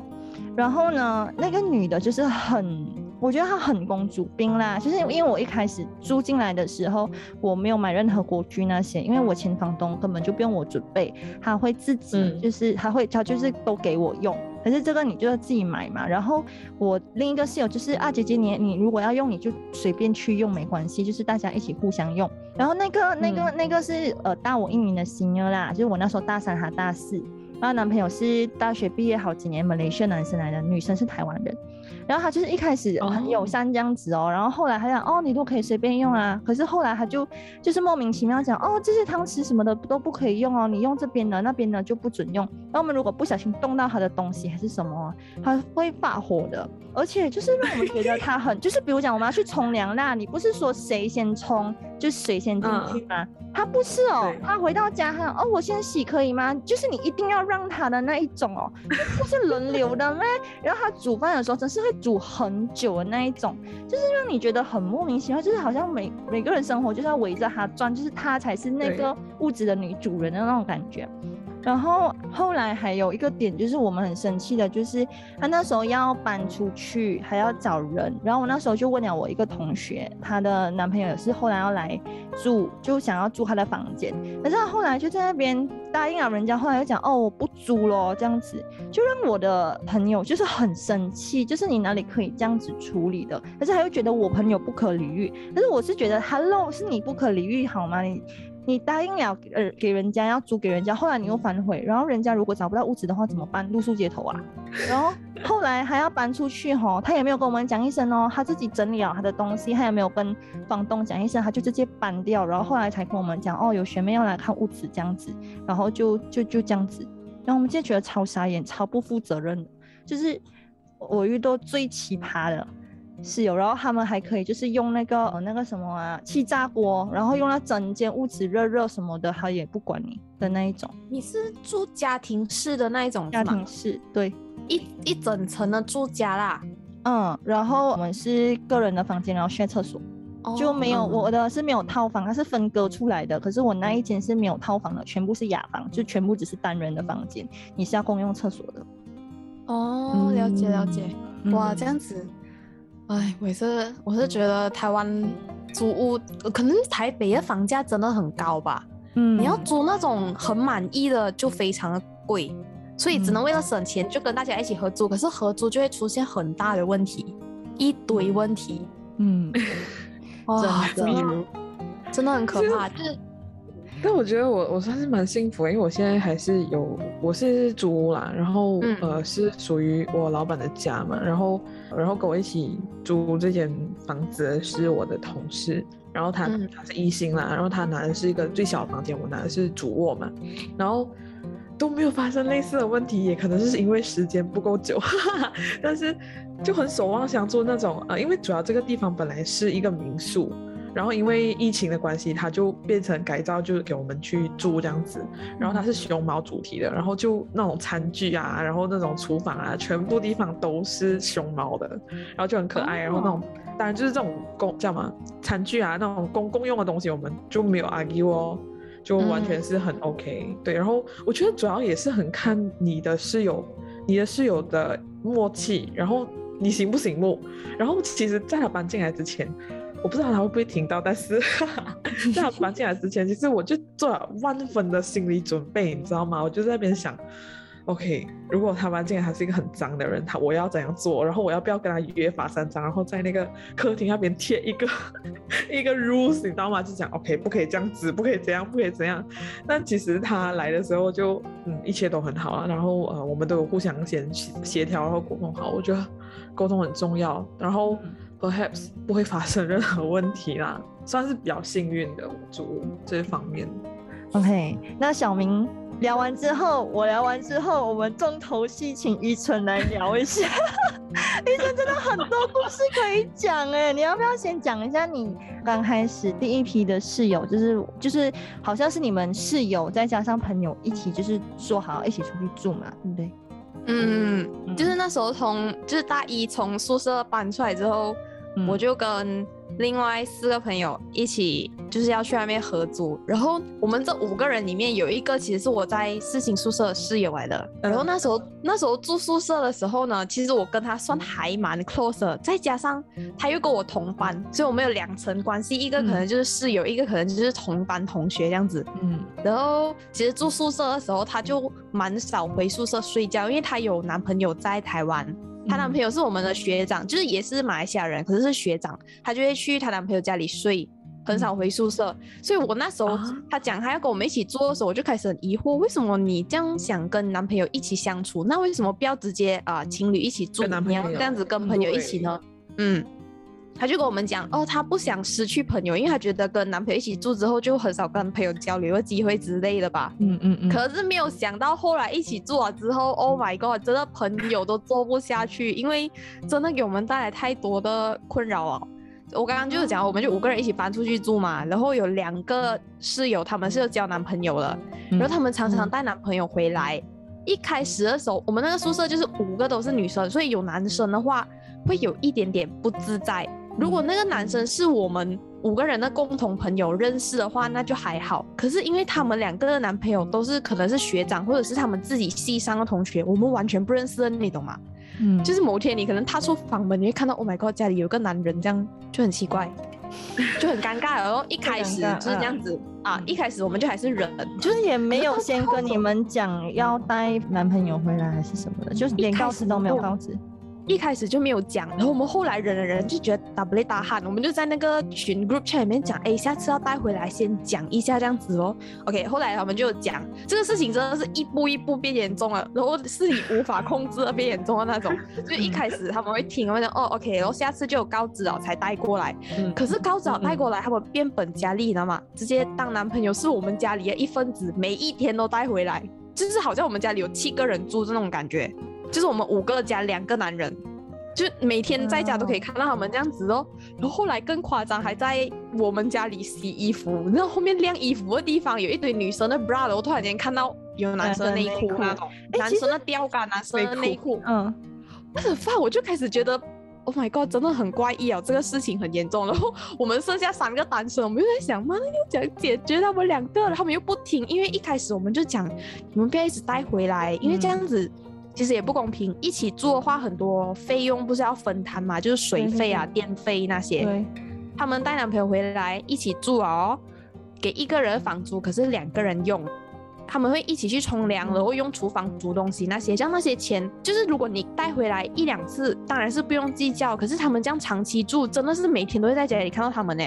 然后呢，那个女的就是很，我觉得她很公主病啦。就是因为我一开始住进来的时候，我没有买任何锅具那些，因为我前房东根本就不用我准备，他会自己嗯就是他会他就是都给我用。可是这个你就要自己买嘛。然后我另一个室友就是啊，姐姐你你如果要用你就随便去用没关系，就是大家一起互相用。然后那个那个、那个是呃大我一年的 senior 啦，就是我那时候大三，他大四。然后男朋友是大学毕业好几年，马来西亚男生来的，女生是台湾人。然后他就是一开始很友善这样子哦，然后后来他讲哦，你都可以随便用啊。可是后来他就就是莫名其妙讲哦，这些汤匙什么的都不可以用哦，你用这边的那边的就不准用。然后我们如果不小心动到他的东西还是什么啊，他会发火的。而且就是让我们觉得他很，就是比如讲我们要去冲凉啦，你不是说谁先冲就谁先进去吗？他不是哦对，他回到家他讲哦，我先洗可以吗？就是你一定要让他的那一种哦，不是轮流的咩？然后他煮饭的时候真是会煮很久的那一种，就是让你觉得很莫名其妙，就是好像每每个人生活就是要围着他转，就是他才是那个屋子的女主人的那种感觉。然后后来还有一个点，就是我们很生气的，就是他那时候要搬出去，还要找人。然后我那时候就问了我一个同学，她的男朋友也是后来要来住，就想要租他的房间。可是他后来就在那边答应了人家，后来又讲哦我不租咯，这样子就让我的朋友就是很生气，就是你哪里可以这样子处理的？可是他又觉得我朋友不可理喻。可是我是觉得，Hello，是你不可理喻好吗？你。你答应了呃给人家要租给人家，后来你又反悔，然后人家如果找不到屋子的话怎么办？露宿街头啊！然后后来还要搬出去吼，他也没有跟我们讲一声哦，他自己整理了他的东西，他也没有跟房东讲一声，他就直接搬掉，然后后来才跟我们讲哦，有学妹要来看屋子这样子，然后就就就这样子，然后我们就觉得超傻眼，超不负责任的，就是我遇到最奇葩的。室友，然后他们还可以就是用那个那个什么啊气炸锅，然后用那整间屋子热热什么的，他也不管你的那一种。你是住家庭式的那一种家庭式，对，一一整层的住家啦。嗯，然后我们是个人的房间，然后 share 厕所，就没有我的是没有套房，它是分割出来的。可是我那一间是没有套房的，全部是雅房，就全部只是单人的房间，你是要共用厕所的。哦，了解了解，哇，这样子。哎，我是我是觉得台湾租屋可能台北的房价真的很高吧。嗯，你要租那种很满意的就非常的贵，所以只能为了省钱就跟大家一起合租。可是合租就会出现很大的问题，一堆问题。嗯，哇，真的真的很可怕。就是，但我觉得我我算是蛮幸福，因为我现在还是有我是租屋啦，然后呃是属于我老板的家嘛，然后。然后跟我一起租这间房子的是我的同事，然后他他是一星啦，然后他拿的是一个最小的房间，我拿的是主卧嘛，然后都没有发生类似的问题，也可能是因为时间不够久，但是就很守望相助那种呃，因为主要这个地方本来是一个民宿。然后因为疫情的关系，它就变成改造，就是给我们去住这样子。然后它是熊猫主题的，然后就那种餐具啊，然后那种厨房啊，全部地方都是熊猫的，然后就很可爱。然后那种当然就是这种公叫什么餐具啊，那种公共用的东西，我们就没有 argue 哦，就完全是很 OK。对，然后我觉得主要也是很看你的室友，你的室友的默契，然后你行不醒目。然后其实在他搬进来之前。我不知道他会不会听到，但是 在他搬进来之前，其实我就做了万分的心理准备，你知道吗？我就在那边想，OK，如果他搬进来他是一个很脏的人，他我要怎样做？然后我要不要跟他约法三章？然后在那个客厅那边贴一个 一个 rules，你知道吗？就讲 OK，不可以这样子，不可以这样，不可以这样。但其实他来的时候就嗯，一切都很好啊。然后呃，我们都有互相先协调，然后沟通好。我觉得沟通很重要。然后。Perhaps 不会发生任何问题啦，算是比较幸运的住这方面。OK，那小明聊完之后，我聊完之后，我们重头戏请依纯来聊一下。依纯真的很多故事可以讲哎，你要不要先讲一下你刚开始第一批的室友，就是就是好像是你们室友再加上朋友一起，就是说好一起出去住嘛，对不对？嗯，就是那时候从就是大一从宿舍搬出来之后。我就跟另外四个朋友一起，就是要去外面合租。然后我们这五个人里面有一个其实是我在四星宿舍室友来的。然后那时候那时候住宿舍的时候呢，其实我跟他算还蛮 close，的再加上他又跟我同班，所以我们有两层关系，一个可能就是室友，一个可能就是同班同学这样子。嗯。然后其实住宿舍的时候，他就蛮少回宿舍睡觉，因为他有男朋友在台湾。她男朋友是我们的学长，就是也是马来西亚人，可是是学长，她就会去她男朋友家里睡，很少回宿舍。所以我那时候她讲她要跟我们一起住的时候，我就开始很疑惑，为什么你这样想跟男朋友一起相处？那为什么不要直接啊情侣一起住？你要这样子跟朋友一起呢？嗯。他就跟我们讲，哦，他不想失去朋友，因为他觉得跟男朋友一起住之后，就很少跟朋友交流的机会之类的吧。嗯嗯嗯。可是没有想到后来一起住了之后，Oh my god，真的朋友都做不下去，因为真的给我们带来太多的困扰啊。我刚刚就是讲，我们就五个人一起搬出去住嘛，然后有两个室友他们是交男朋友了，然后他们常常带男朋友回来。一开始的时候，我们那个宿舍就是五个都是女生，所以有男生的话会有一点点不自在。如果那个男生是我们五个人的共同朋友认识的话，那就还好。可是因为他们两个的男朋友都是可能是学长，或者是他们自己系上的同学，我们完全不认识的，你懂吗？嗯，就是某天你可能踏出房门，你会看到 Oh my God，家里有个男人，这样就很奇怪，就很尴尬。然 后一开始就是这样子啊，一开始我们就还是忍，就是也没有先跟你们讲要带男朋友回来还是什么的，就是连告知都没有告知。一开始就没有讲，然后我们后来忍了忍，就觉得打不累打汗，我们就在那个群 group chat 里面讲，哎，下次要带回来先讲一下这样子哦。OK，后来他们就讲这个事情真的是一步一步变严重了，然后是你无法控制的变严重的那种。就一开始他们会听，我讲哦 OK，然后下次就有告知了才带过来。嗯可是高早带过来，他们变本加厉，你知道吗？直接当男朋友是我们家里的一份子，每一天都带回来，就是好像我们家里有七个人住这种感觉，就是我们五个加两个男人，就每天在家都可以看到他们这样子哦。然后后来更夸张，还在我们家里洗衣服，然后后面晾衣服的地方有一堆女生的 bra，然后突然间看到有男生的内裤那种，男生的吊杆、男生的内裤，嗯，我的发，我就开始觉得，Oh my god，真的很怪异哦，这个事情很严重。然后我们剩下三个单身，我们又在想，妈，要怎样解决他们两个？他们又不听，因为一开始我们就讲，你们不要一直带回来，因为这样子。其实也不公平，一起住的话，很多费用不是要分摊嘛，就是水费啊、电费那些。对，他们带男朋友回来一起住哦，给一个人房租，可是两个人用。他们会一起去冲凉，然后用厨房煮东西那些，像那些钱，就是如果你带回来一两次，当然是不用计较。可是他们这样长期住，真的是每天都会在家里看到他们呢。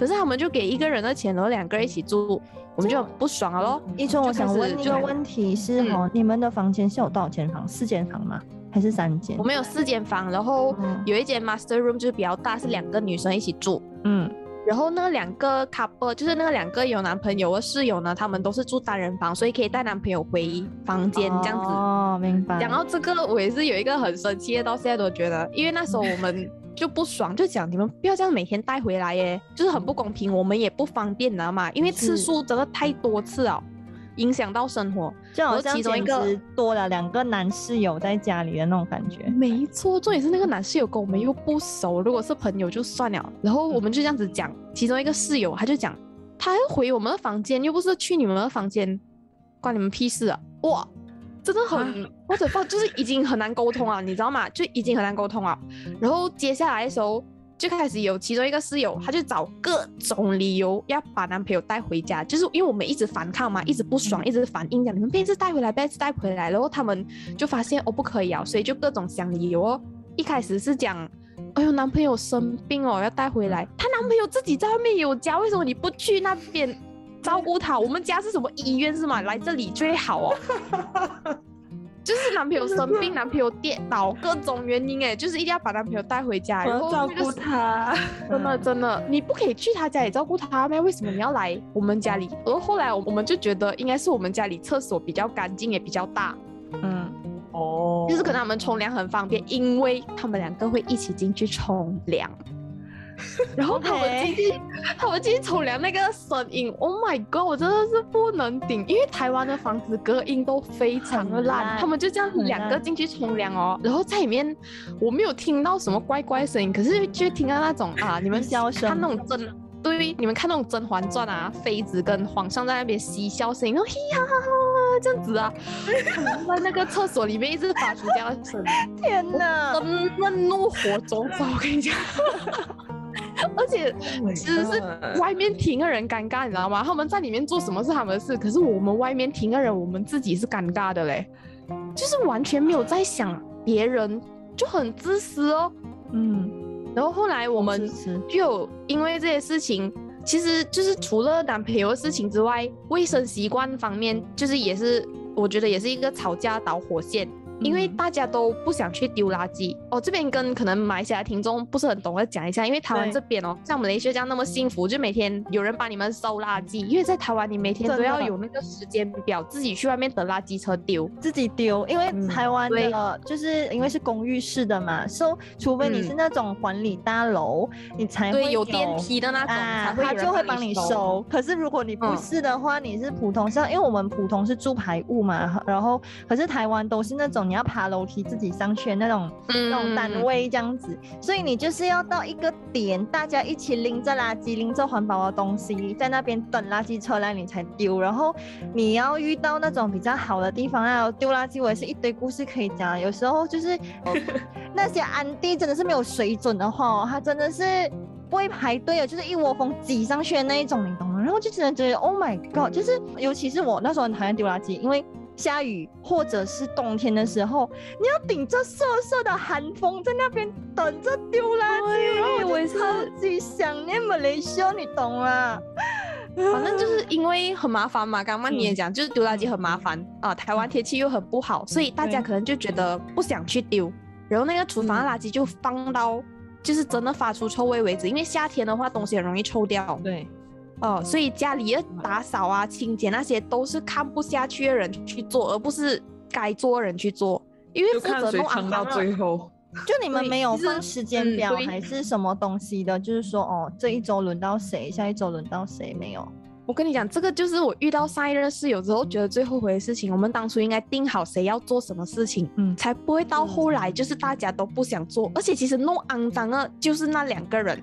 可是他们就给一个人的钱，然后两个人一起住，我们就很不爽了咯。一中，我想问一个问题是嗯哦，你们的房间是有多少间房？四间房吗？还是三间我？们有四间房，然后嗯有一间 master room 就是比较大，是两个女生一起住。嗯，然后那两个 couple 就是那两个有男朋友的室友呢，他们都是住单人房，所以可以带男朋友回房间这样子。哦，明白。讲到这个，我也是有一个很生气的，到现在都觉得，因为那时候我们就不爽，就讲你们不要这样每天带回来耶，就是很不公平，我们也不方便，你知道吗？因为次是数真的太多次了，影响到生活。就好像其中一个简直多了两个男室友在家里的那种感觉。没错，重点是那个男室友跟我们又不熟，如果是朋友就算了。然后我们就这样子讲，其中一个室友他就讲，他要回我们的房间，又不是去你们的房间，关你们屁事啊！哇，真的很，或者不就是已经很难沟通啊，你知道吗？就已经很难沟通啊。然后接下来的时候。就开始有其中一个室友，她就找各种理由要把男朋友带回家，就是因为我们一直反抗嘛，一直不爽，一直反应讲你们别一直带回来，别一直带回来，然后他们就发现哦不可以啊，所以就各种想理由哦。一开始是讲，哎呦男朋友生病哦要带回来，她男朋友自己在外面有家，为什么你不去那边照顾他？我们家是什么医院是吗？来这里最好哦。就是男朋友生病，男朋友跌倒，各种原因哎，就是一定要把男朋友带回家，然后照那个顾他。真的真的，你不可以去他家里照顾他吗？为什么你要来我们家里？然后后来我们就觉得应该是我们家里厕所比较干净，也比较大，嗯，哦，就是可能他们冲凉很方便，因为他们两个会一起进去冲凉。然后他们进去，他们进去冲凉那个声音，Oh my god！我真的是不能顶，因为台湾的房子隔音都非常的烂，他们就这样两个进去冲凉哦，然后在里面我没有听到什么怪怪声音，可是就听到那种啊，你们笑声看那种真。对，你们看那种《甄嬛传》啊，妃子跟皇上在那边嬉笑声音，然后嘿哈哈这样子啊，他们在那个厕所里面一直发出这样的声音，天哪！真的怒火中烧，我跟你讲。而且 Oh 其实是外面听的人尴尬，你知道吗？他们在里面做什么是他们的事，可是我们外面听的人，我们自己是尴尬的嘞，就是完全没有在想别人，就很自私哦。嗯，然后后来我们就因为这些事情，其实就是除了男朋友的事情之外，卫生习惯方面，就是也是我觉得也是一个吵架导火线。因为嗯。大家都不想去丢垃圾。哦，这边跟可能马来西亚听众不是很懂我讲一下，因为台湾这边哦，像我们雷学这样那么幸福，就每天有人帮你们收垃圾，因为在台湾你每天都要有那个时间表，自己去外面等垃圾车丢。自己丢，因为嗯台湾对。的，就是因为是公寓式的嘛，所、以除非你是嗯。那种管理大楼，你才会对，有电梯的那种，啊，他就会帮你收。可是如果你不嗯。是的话，你是普通像，因为我们普通是住排屋嘛，然后可是台湾都是那种你要爬楼梯自己上去的那种、那种单嗯位这样子，所以你就是要到一个点，大家一起拎着垃圾、拎着环保的东西，在那边等垃圾车来你才丢，然后你要遇到那种比较好的地方啊，丢垃圾我也是一堆故事可以讲啊，有时候就是、呃 那些安迪真的是没有水准的话、哦，他真的是。不会排队的，就是一窝蜂挤上去的那一种，你懂吗？然后就只能觉得，Oh my God！就是尤其是我那时候很讨厌丢垃圾，因为下雨或者是冬天的时候，你要顶着瑟瑟的寒风在那边等着丢垃圾，然后对我超级想念马来西亚，你懂吗？反正就是因为很麻烦嘛，刚刚你也嗯。讲，就是丢垃圾很麻烦。啊，台湾天气又很不好，所以大家可能就觉得不想去丢，然后那个厨房的垃圾就放到就是真的发出臭味为止，因为夏天的话东西很容易臭掉，对，哦，所以家里的打扫啊、清洁那些都是看不下去的人去做，而不是该做的人去做，因为就负责弄看谁撑到最后。就你们没有其实放时间表还是什么东西的？就是说，哦，这一周轮到谁，下一周轮到谁没有？我跟你讲，这个就是我遇到上一任室友之后觉得最后悔的事情。我们当初应该定好谁要做什么事情，嗯才不会到后来就是大家都不想做。而且其实弄肮脏的就是那两个人，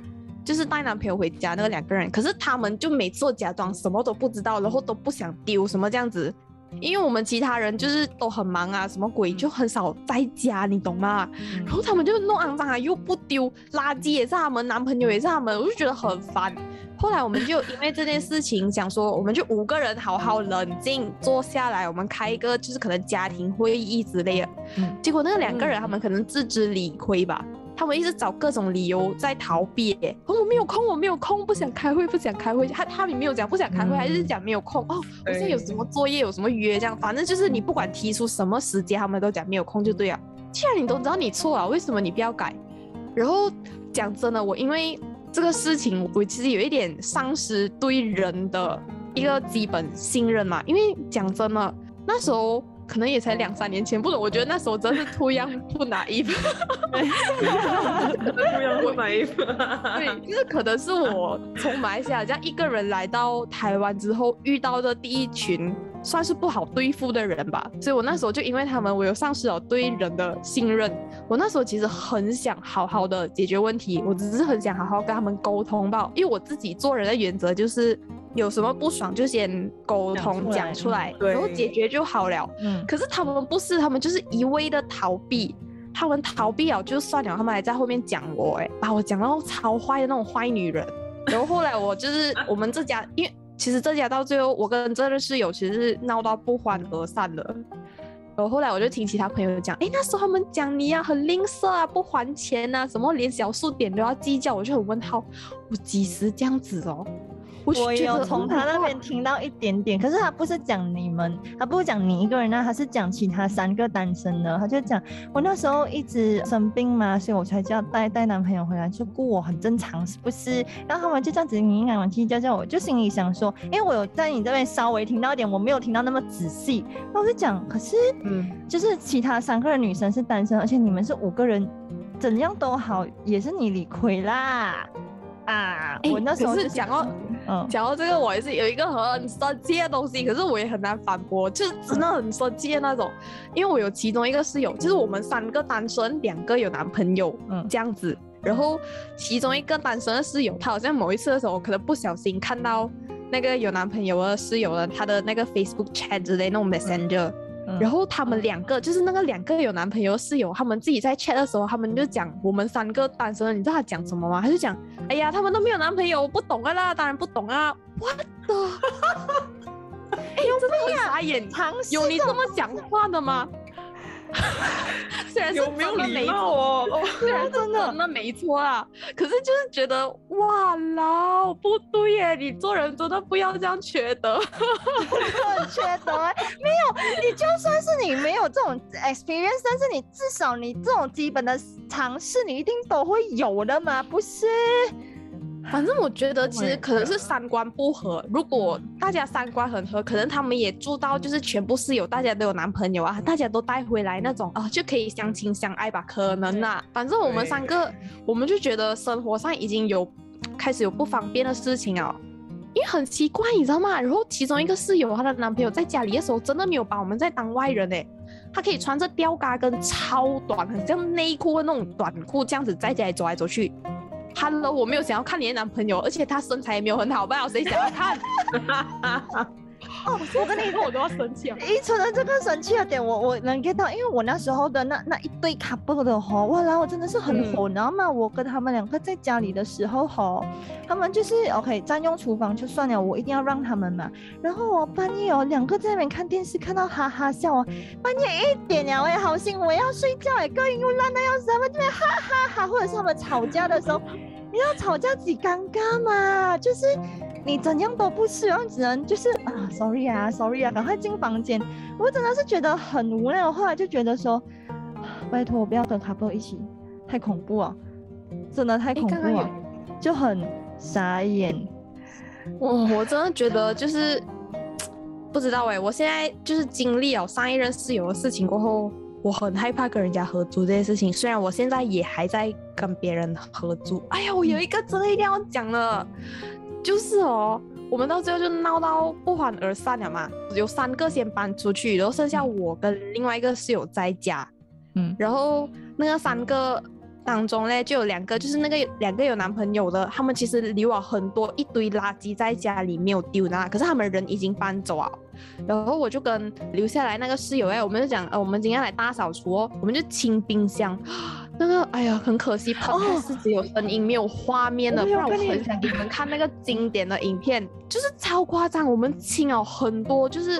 就是带男朋友回家那个两个人。可是他们就每次都假装什么都不知道，然后都不想丢什么这样子。因为我们其他人就是都很忙啊，什么鬼就很少在家，你懂吗？然后他们就弄肮脏啊，又不丢，垃圾也是他们，男朋友也是他们，我就觉得很烦。后来我们就因为这件事情想说，我们就五个人好好冷静坐下来，我们开一个就是可能家庭会议之类的。嗯结果那个两个人嗯他们可能自知理亏吧，他们一直找各种理由在逃避耶。哦，我没有空，我没有空，不想开会，不想开会。他他们没有讲不想开会，还是讲没有空。哦，我现在有什么作业，有什么约，这样，反正就是你不管提出什么时间，他们都讲没有空就对了。既然你都知道你错了，为什么你不要改？然后讲真的，我因为这个事情，我其实有一点丧失对人的一个基本信任嘛。因为讲真的，那时候可能也才两三年前，不懂，我觉得那时候真是 too young 不买衣服。对，就是可能是我从马来西亚这样一个人来到台湾之后遇到的第一群算是不好对付的人吧，所以我那时候就因为他们，我有丧失了对人的信任。我那时候其实很想好好的解决问题，我只是很想好好跟他们沟通吧，因为我自己做人的原则就是有什么不爽就先沟通讲讲出来，然后解决就好了。嗯，可是他们不是，他们就是一味的逃避。他们逃避了就算了，他们还在后面讲我，哎，把我讲到超坏的那种坏女人。然后后来我就是 我们这家，因为其实这家到最后，我跟这个室友其实是闹到不欢而散了。然后后来我就听其他朋友讲，哎，那时候他们讲你啊很吝啬啊，不还钱啊，什么连小数点都要计较，我就很问号，我几时这样子哦？我有从他那边听到一点点，可是他不是讲你们，他不是讲你一个人啊，他是讲其他三个单身的。他就讲我那时候一直生病嘛，所以我才叫带带男朋友回来，就顾我很正常，是不是？然后他们就这样子你来往叽叫叫，我就心里想说，因为我有在你这边稍微听到一点，我没有听到那么仔细。那我就讲，可是嗯，就是其他三个人女生是单身，而且你们是五个人，怎样都好，也是你理亏啦。啊，哎我那时候是讲到嗯。讲到这个，我也是有一个很生气的东西，可是我也很难反驳，就是真的很生气的那种。因为我有其中一个室友，就是我们三个单身，两个有男朋友，嗯这样子。然后其中一个单身的室友，她好像某一次的时候，可能不小心看到那个有男朋友的室友的他的那个 Facebook chat 之类那种 Messenger，、嗯然后他们两个就是那个两个有男朋友的室友，他们自己在 chat 的时候，他们就讲我们三个单身，你知道他讲什么吗？他就讲，哎呀，他们都没有男朋友，我不懂啊啦，当然不懂啊，what the？哎、真的很傻眼，有你这么讲话的吗？虽然是有没有礼貌哦？虽然真的那没错啊，可是就是觉得哇老不对耶，你做人真的不要这样缺德。很缺德欸，没有，你就算是你没有这种 experience，但是你至少你这种基本的尝试，你一定都会有的嘛，不是？反正我觉得其实 Oh 可能是三观不合。如果大家三观很合，可能他们也住到就是全部室友大家都有男朋友啊，大家都带回来那种啊，就可以相亲相爱吧？可能啦。反正我们三个，我们就觉得生活上已经有开始有不方便的事情啊。因为很奇怪，你知道吗？然后其中一个室友她的男朋友在家里的时候，真的没有把我们在当外人哎，他可以穿着吊嘎跟超短，很像内裤的那种短裤，这样子在家里走来走去。哈喽我没有想要看你的男朋友，而且他身材也没有很好，不知道谁想要看。哦，我跟你说，我都要生气 了。一纯的这个生气的点，我我能 get 到，因为我那时候的那那一对 couple 的吼，哇然后我真的是很火，你知道吗？我跟他们两个在家里的时候吼，他们就是 OK 占用厨房就算了，我一定要让他们嘛。然后我半夜哦，两个在那边看电视，看到哈哈笑哦，半夜一点了，我也好心，我要睡觉哎，隔音又烂的要死，他们这边哈哈哈，或者是他们吵架的时候，你要吵架几尴尬嘛，就是。你怎样都不是，然后只能就是啊，sorry 啊，sorry 啊，赶快进房间。我真的是觉得很无奈，后来就觉得说，拜托我不要跟 couple 一起，太恐怖了，真的太恐怖了，就很傻眼。我我真的觉得就是不知道哎，我现在就是经历了上一任室友的事情过后，我很害怕跟人家合租这件事情。虽然我现在也还在跟别人合租，哎呀，我有一个真的一定要讲了。就是哦，我们到最后就闹到不欢而散了嘛。有三个先搬出去，然后剩下我跟另外一个室友在家。嗯，然后那个三个当中呢，就有两个，就是那个两个有男朋友的，他们其实留了很多，一堆垃圾在家里没有丢呢。可是他们人已经搬走了。然后我就跟留下来那个室友哎，我们就讲，呃，我们今天来大扫除哦，我们就清冰箱。那个，哎呀，很可惜，它是只有声音没有画面的，不然我很想给你们看那个经典的影片，就是超夸张。我们清了很多，就是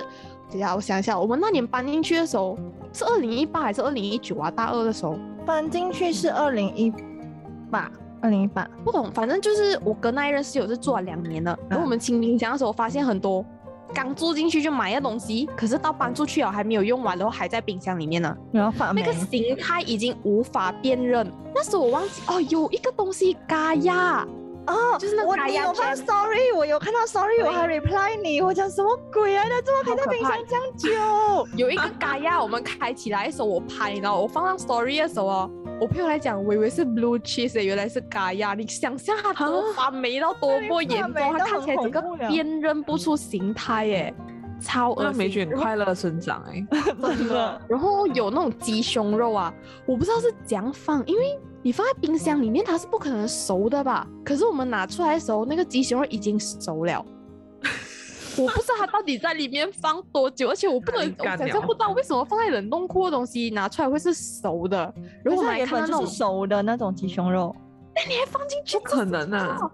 等下我想一下，我们那年搬进去的时候是二零一八还是二零一九啊？大二的时候搬进去是二零一八，二零一八不懂，反正就是我跟那一任室友是住了两年了，然后我们清冰箱的时候发现很多。刚住进去就买的东西，可是到搬出去了还没有用完，然后还在冰箱里面呢。然后发那个形态已经无法辨认。那时我忘记哦，有一个东西嘎呀，哦，就是那个嘎呀。我发 sorry，我有看到 sorry，我还 reply 你，我讲什么鬼啊？那怎么可以在冰箱这样久？有一个嘎呀，我们开起来的时候我拍，然后我放上 story 的时候哦。我朋友来讲，我以为是 blue cheese，原来是嘎呀！你想象它多发霉到多么严重，它看起来整个辨认不出形态，耶，超恶心。霉菌快乐生长，哎，真的。然后有那种鸡胸肉啊，我不知道是怎样放，因为你放在冰箱里面，它是不可能熟的吧？可是我们拿出来的时候，那个鸡胸肉已经熟了。我不知道它到底在里面放多久，而且我不能，我反正不知道为什么放在冷冻库的东西拿出来会是熟的。如果我们看那种熟的那种鸡胸肉，那你还放进去？不可能啊！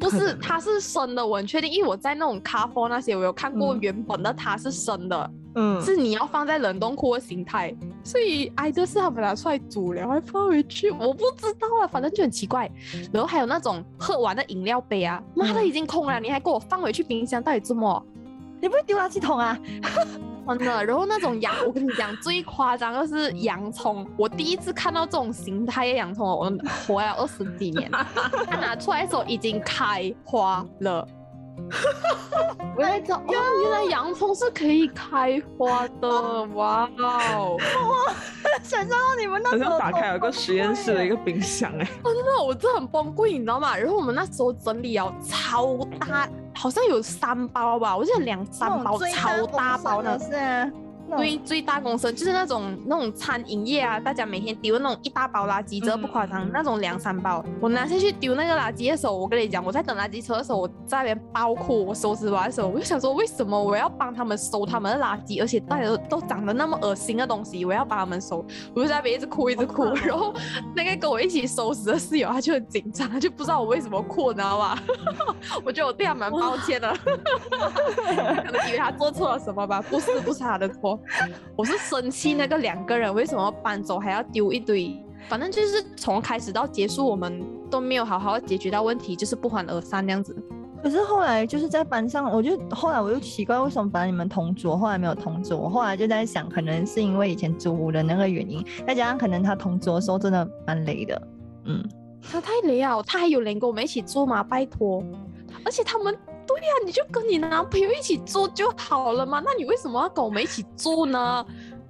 不是，它是生的，我很确定，因为我在那种咖啡那些，我有看过原本的它是生的，嗯，是你要放在冷冻库的形态，所以挨的是他们拿出来煮了，还放回去，我不知道啊，反正就很奇怪。然后还有那种喝完的饮料杯啊，妈的已经空了，你还给我放回去冰箱，到底怎么？你不会丢垃圾桶啊？真的，然后那种洋，我跟你讲，最夸张的是洋葱。我第一次看到这种形态的洋葱，我活了二十几年，它拿出来的时候已经开花了。原来洋葱是可以开花的，哇哦！哇，想象到你们那时候打开有个实验室的一个冰箱，哎，真的，我真的很崩溃，你知道吗？然后我们那时候整理哦，超大，好像有三包吧，我记得两三包，超大包的是。最最大公升就是那种那种餐饮业啊，大家每天丢那种一大包垃圾，这不夸张，那种两三包。我拿下去丢那个垃圾的时候，我跟你讲，我在等垃圾车的时候，我在那边包哭我收拾完的时候，我就想说，为什么我要帮他们收他们的垃圾，而且大家都都长得那么恶心的东西，我要帮他们收，我就在那边一直哭一直哭。然后那个跟我一起收拾的室友，他就很紧张，他就不知道我为什么哭，你知道吗？我觉得我对他蛮抱歉的，可能以为他做错了什么吧，不是不是他的错。我是生气那个两个人为什么搬走还要丢一堆，反正就是从开始到结束我们都没有好好解决到问题，就是不欢而散那样子。可是后来就是在班上，我就后来我又奇怪为什么本来你们同桌，后来没有同桌。我后来就在想，可能是因为以前租屋的那个原因，再加上可能他同桌的时候真的蛮累的。嗯，他太累啊，他还有人跟我们一起住吗？拜托，而且他们。对呀，你就跟你男朋友一起住就好了嘛，那你为什么要跟我们一起住呢？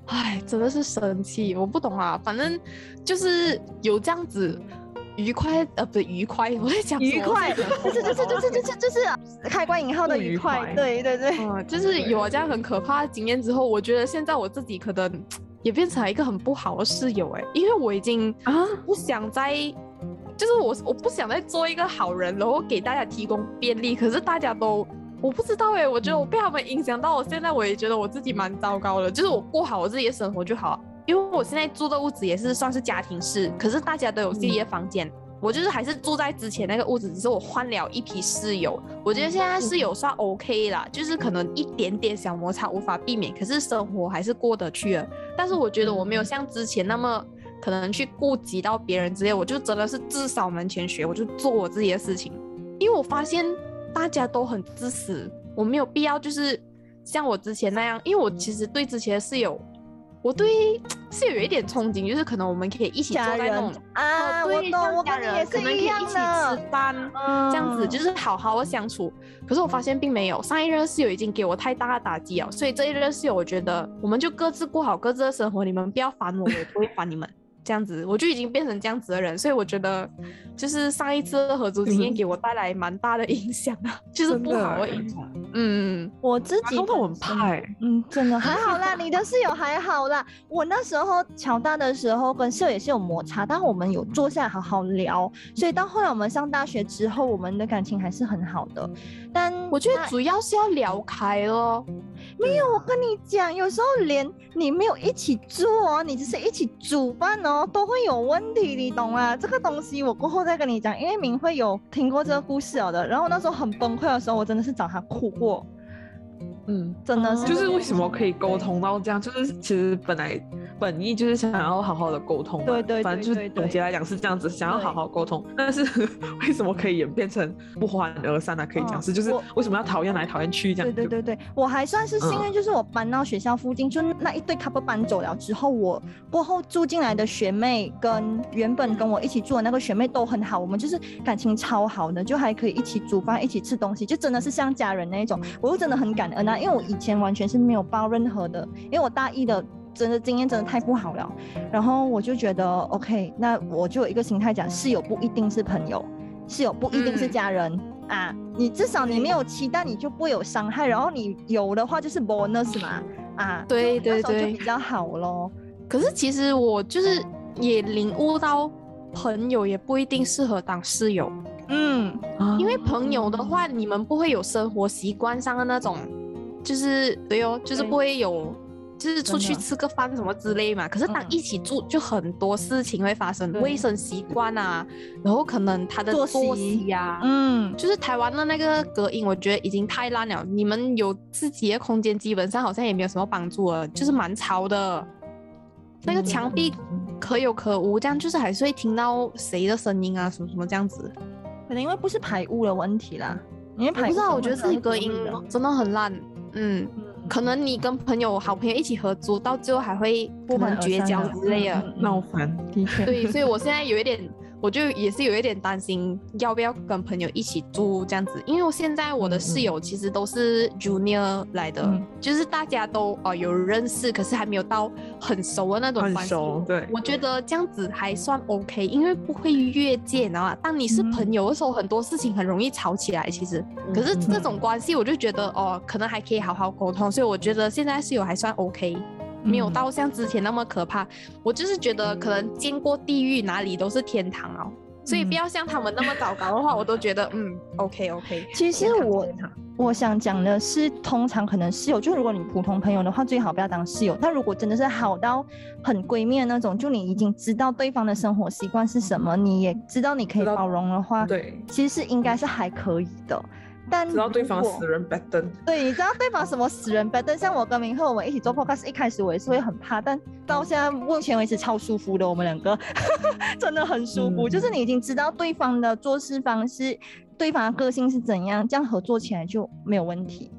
哎，真的是生气，我不懂啊。反正就是有这样子愉快呃不是愉快，我在讲愉快，就是就是就是就是就是开关引号的愉愉快，快对对对，嗯，就是有了这样很可怕的经验之后，我觉得现在我自己可能也变成了一个很不好的室友哎，因为我已经啊，不想再，就是我我不想再做一个好人，然后给大家提供便利，可是大家都。我不知道哎，我觉得我被他们影响到，我现在我也觉得我自己蛮糟糕的，就是我过好我自己的生活就好。因为我现在住的屋子也是算是家庭式，可是大家都有自己的房间，我就是还是住在之前那个屋子，只是我换了一批室友。我觉得现在室友算 OK 啦，就是可能一点点小摩擦无法避免，可是生活还是过得去了。但是我觉得我没有像之前那么可能去顾及到别人之类，我就真的是自扫门前雪，我就做我自己的事情。因为我发现大家都很自私，我没有必要就是像我之前那样，因为我其实对之前的室友。我对 是有一点憧憬，就是可能我们可以一起坐在那种啊，哦对我懂，我像家人跟你也是可能可以一样的吃，饭，这样子嗯就是好好的相处。可是我发现并没有，上一任室友已经给我太大的打击了，所以这一任室友我觉得我们就各自过好各自的生活，你们不要烦我，我也不会烦你们。这样子，我就已经变成这样子的人，所以我觉得，就是上一次的合租经验嗯给我带来蛮大的影响啊，就是不好的欸影响。嗯，我自己通通很怕欸嗯，真的还好啦，你的室友还好啦。我那时候乔大的时候跟室友也是有摩擦，但我们有坐下来好好聊，所以到后来我们上大学之后，我们的感情还是很好的。但我觉得主要是要聊开咯。没有，我跟你讲，有时候连你没有一起住哦，你只是一起煮饭哦，都会有问题，你懂吗？这个东西我过后再跟你讲，因为明慧有听过这个故事了的。然后那时候很崩溃的时候，我真的是找他哭过，嗯，真的是。就是为什么可以沟通到这样，就是其实本来本意就是想要好好的沟通嘛，对对对反正就是总结来讲是这样子，想要好好沟通，但是为什么可以演变成不欢而散呢？可以讲是就是为什么要讨厌来讨厌去这样？对对对对，我还算是幸运，就是我搬到学校附近，就那一对 couple 搬走了之后，我过后住进来的学妹跟原本跟我一起住的那个学妹都很好，我们就是感情超好的，就还可以一起煮饭、一起吃东西，就真的是像家人那一种。我又真的很感恩啊，因为我以前完全是没有抱任何的，因为我大一的。真的经验真的太不好了，然后我就觉得 OK，那我就有一个心态讲，室友不一定是朋友，室友不一定是嗯家人、啊，你至少你没有期待，你就不会有伤害，然后你有的话就是 bonus 嘛，啊，对对对就比较好咯。可是其实我就是也领悟到，朋友也不一定适合当室友，嗯，啊因为朋友的话，你们不会有生活习惯上的那种，就是对哦，就是不会有。就是出去吃个饭什么之类嘛，可是当嗯一起住，就很多事情会发生，对卫生习惯啊，然后可能他的作作息息呀、嗯，就是台湾的那个隔音，我觉得已经太烂了。你们有自己的空间，基本上好像也没有什么帮助了，就是蛮吵的。那个墙壁可有可无，这样就是还是会听到谁的声音啊，什么什么这样子。可能因为不是排污的问题啦，因为排污我不知道，我觉得自己隔音的真的很烂。嗯，嗯可能你跟朋友、好朋友一起合租，到最后还会不能绝交之类的。闹翻，的确，对，所以我现在有一点，我就也是有一点担心，要不要跟朋友一起住这样子，因为我现在我的室友其实都是 junior 来的，嗯就是大家都哦有认识，可是还没有到很熟的那种很关系。熟，对，我觉得这样子还算 OK，因为不会越界，你知道吗？当你是朋友的时候，很多事情很容易吵起来。其实，可是这种关系，我就觉得哦，可能还可以好好沟通，所以我觉得现在室友还算 OK，没有嗯到像之前那么可怕。我就是觉得可能见过地狱，哪里都是天堂哦。所以嗯不要像他们那么糟糕的话，我都觉得嗯 OK OK。其实我我想讲的是，通常可能室友，就如果你普通朋友的话，最好不要当室友。但如果真的是好到很闺蜜的那种，就你已经知道对方的生活习惯是什么，你也知道你可以包容的话，对，其实是应该是还可以的。但知道对方死人白灯，对，你知道对方什么死人白灯？像我跟明赫，我们一起做 podcast，一开始我也是会很怕，但到现在目前为止超舒服的，我们两个 真的很舒服。嗯就是你已经知道对方的做事方式，对方的个性是怎样，这样合作起来就没有问题，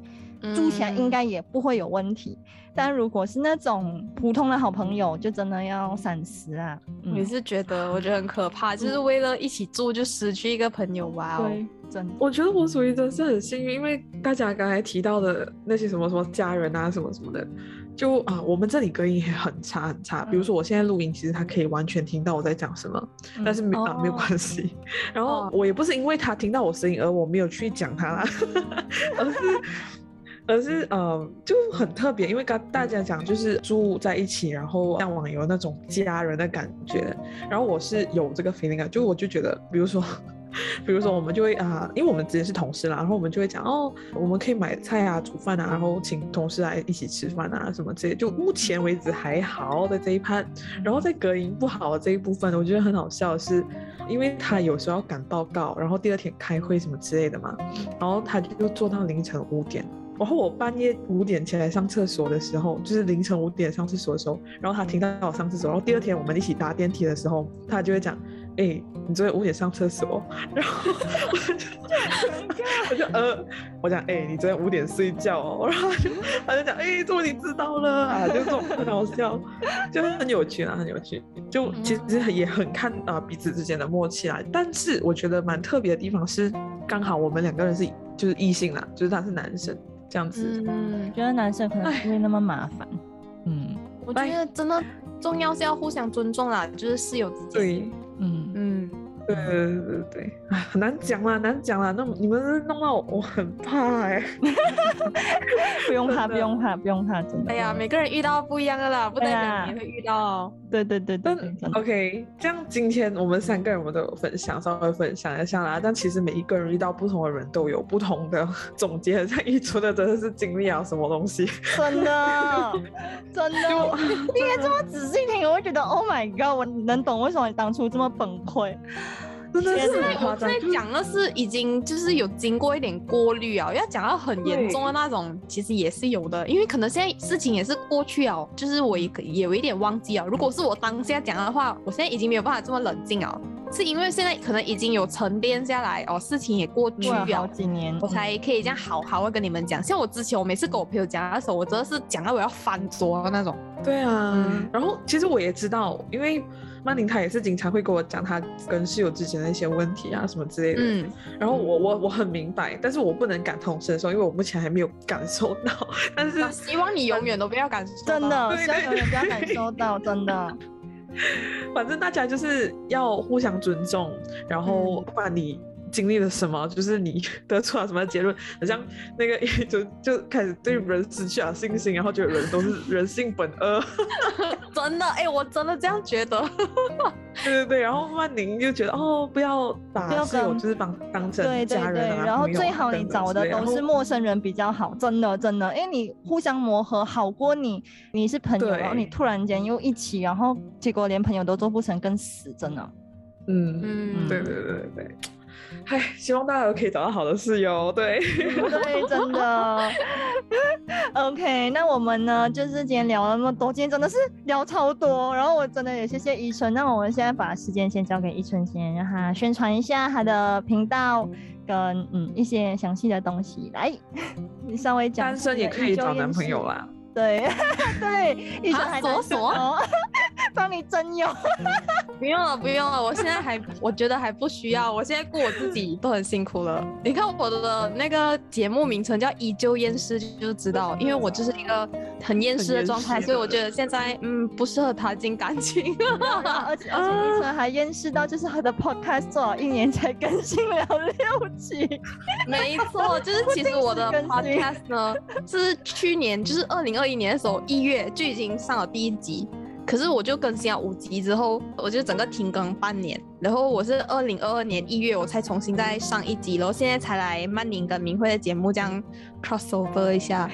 住起来应嗯该也不会有问题。但如果是那种普通的好朋友，就真的要三思啊。我也是觉得，我觉得很可怕，就是为了一起住就失去一个朋友哇哦。对，真的。我觉得我属于真是很幸运，因为大家刚才提到的那些什么什么家人啊，什么什么的，就啊，我们这里隔音也很差很差。比如说我现在录音，其实他可以完全听到我在讲什么，但是没啊没有哦关系。然后哦我也不是因为他听到我声音而我没有去讲他啦，而是。而是呃，就很特别，因为跟大家讲就是住在一起，然后像网游那种家人的感觉。然后我是有这个 feeling 啊，就我就觉得，比如说，比如说我们就会啊、因为我们之前是同事啦，然后我们就会讲哦，我们可以买菜啊、煮饭啊，然后请同事来一起吃饭啊什么之类。就目前为止还好的这一趴，然后在隔音不好的这一部分，我觉得很好笑的是，因为他有时候要赶报告，然后第二天开会什么之类的嘛，然后他就做到凌晨五点。然后我半夜五点起来上厕所的时候，就是凌晨五点上厕所的时候，然后他听到我上厕所，然后第二天我们一起搭电梯的时候，他就会讲：“哎、你昨天五点上厕所。”然后我就我就呃，我讲：“哎、你昨天五点睡觉哦。”然后他就他就讲：“哎、怎么你知道了啊？”就这种很好笑，就很有趣啊，很有趣。就其实也很看啊、呃彼此之间的默契啦。但是我觉得蛮特别的地方是，刚好我们两个人是就是异性啦，就是他是男生这样子。嗯，觉得男生可能不会那么麻烦。嗯我觉得真的重要是要互相尊重啦，就是室友之间。对，嗯，嗯，对对对对对，哎，很难讲啦，难讲啦。那你们弄到我，我很怕哎、不用怕，不用怕，不用怕，真的。哎呀，每个人遇到不一样的啦，不代表你也会遇到哦。对对对对，OK，这样今天我们三个人我们都有分享，稍微分享一下啦。但其实每一个人遇到不同的人都有不同的 总结，像一出的真的是经历啊什么东西。真的，真的，就我今天这么仔细听，我会觉得 Oh my God，我能懂为什么你当初这么崩溃。真的是天哪很夸张在。讲的是已经就是有经过一点过滤啊，要讲到很严重的那种，其实也是有的，因为可能现在事情也是过去啊，就是我也可也有一点忘记啊。如果是我当下讲的话，我现在已经没有办法这么冷静啊，是因为现在可能已经有沉淀下来哦，事情也过去过了好。几年，我才可以这样好好的跟你们讲，像我之前我每次跟我朋友讲的时候，我真的是讲到我要翻桌的那种。对啊，嗯然后其实我也知道，因为曼宁她也是经常会跟我讲她跟室友之间的一些问题啊什么之类的。嗯，然后我我我很明白，但是我不能感同身受，因为我目前还没有感受到。但是那希望你永远都不要感受到真的，希望对永远不要感受到，真的。反正大家就是要互相尊重，然后嗯不管你经历了什么，就是你 得出了什么结论，好像那个 就就开始对人失去了信心，然后觉得人都是 人性本恶，真的，哎、我真的这样觉得。对对对，然后曼宁就觉得哦，不要不把要跟室友就是当当成对对对，家人啊，然后最好你找的都是陌生人比较好，真的真的，因为你互相磨合好过你你是朋友，然后你突然间又一起，然后结果连朋友都做不成，更死，真的。嗯，嗯，对对对对对。唉，希望大家都可以找到好的室友。对，对，真的。OK，那我们呢，就是今天聊了那么多，今天真的是聊超多，然后我真的也谢谢依春。那我们现在把时间先交给依春先，让他宣传一下他的频道跟嗯一些详细的东西。来，你稍微讲。单身也可以找男朋友。啦。对 对，依春啊还什么什么哦，帮你征友。不用了，不用了，我现在还我觉得还不需要，我现在顾我自己都很辛苦了。你看我的那个节目名称叫“依旧厌世”，就知道，因为我就是一个很厌世的状态，所以我觉得现在嗯不适合踏进感情。然后 而且而且依春还厌世到，就是他的 podcast 做了一年才更新了六集。没错，就是其实我的 podcast 呢是去年就是二零二一年的时候一月就已经上了第一集，可是我就更新了五集之后，我就整个停更半年，然后我是二零二二年一月我才重新再上一集，然后现在才来曼宁跟明慧的节目这样 crossover 一下。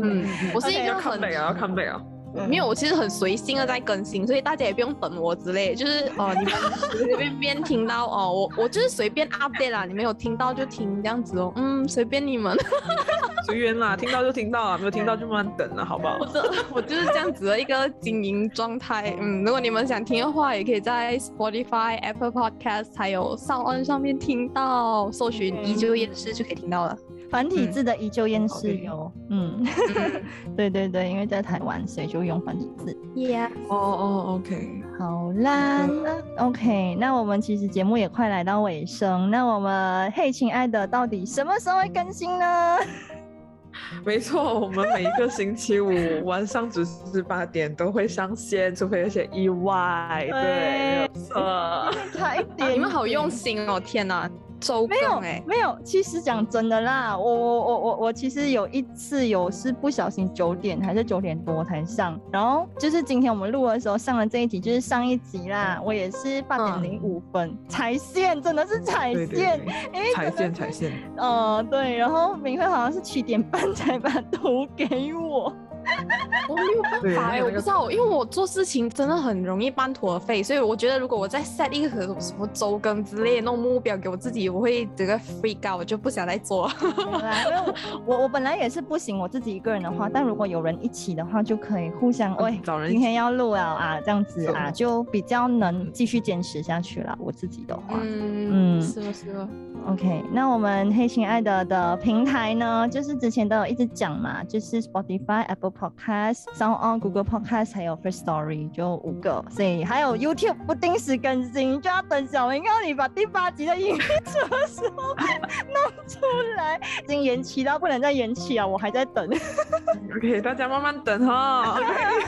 嗯，我是一 OK，个要看很背啊，要看背啊。没有，我其实很随性的在更新，所以大家也不用等我之类，就是 哦、你们随随便便听到哦，我我就是随便 update 啦，你们有听到就听这样子哦，嗯，随便你们，随缘啦，听到就听到啊，没有听到就慢慢等了，好不好我？这我就是这样子的一个经营状态。嗯，如果你们想听的话，也可以在 Spotify、Apple Podcast 还有 Sound 上面听到，搜寻“依旧厌世”就可以听到了。繁体嗯字的依旧验视 OK 哟。嗯，对对对，因为在台湾，所以就用繁体字。Yeah，哦哦，OK，好啦，那 OK，那我们其实节目也快来到尾声，那我们嘿，亲爱的，到底什么时候会更新呢？没错，我们每一个星期五 晚上准时八点都会上线，除非有些意外。对，没有错。差一点，你们好用。心哦！天哪，周没有更哎，没有，其实讲真的啦，我我我我我其实有一次有是不小心九点还是九点多才上，然后就是今天我们录的时候上了这一集，就是上一集啦，我也是八点零五分踩线，真的是踩对对线，对，因为踩线踩线。呃对，然后明慧好像是七点半才把图给我，我没有办法我不知道，因为我做事情真的很容易半途而废，所以我觉得如果我再 set 一个什么周更之类的那种目标给我自己，我会整个 freak out，我就不想再做。我我我本来也是不行，我自己一个人的话，但如果有人一起的话，就可以互相嗯喂，找人今天要录了啊，这样子啊，就比较能继续坚持下去了。我自己的话，嗯，嗯是了是了，OK，那我们黑心爱的的平台呢，就是之前都有一直讲嘛，就是 Spotify、Apple Podcast、Sound On、Google Podcast 还有 First Story 就五个，所以还有 YouTube 不定时更新，就要等小明让你把第八集的影片什么时候弄出来，已经延期到不能再延期啊，我还在等，OK，大家慢慢等哈。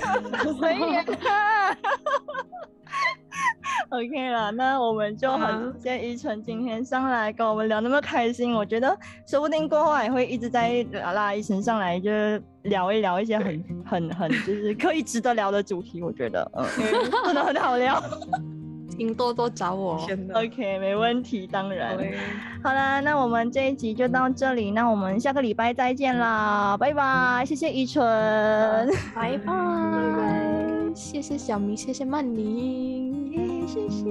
随缘啊。OK 了，那我们就很嗯谢谢依纯今天上来跟我们聊那么开心，我觉得说不定过后还会一直在拉依纯上来，就是聊一聊一些很很很就是可以值得聊的主题，我觉得嗯，真的很好聊。请多多找我。OK，没问题，当然。好嘞好啦，那我们这一集就到这里，那我们下个礼拜再见啦，拜拜，谢谢依纯。拜拜，谢谢小明，谢谢曼妮，耶，谢谢。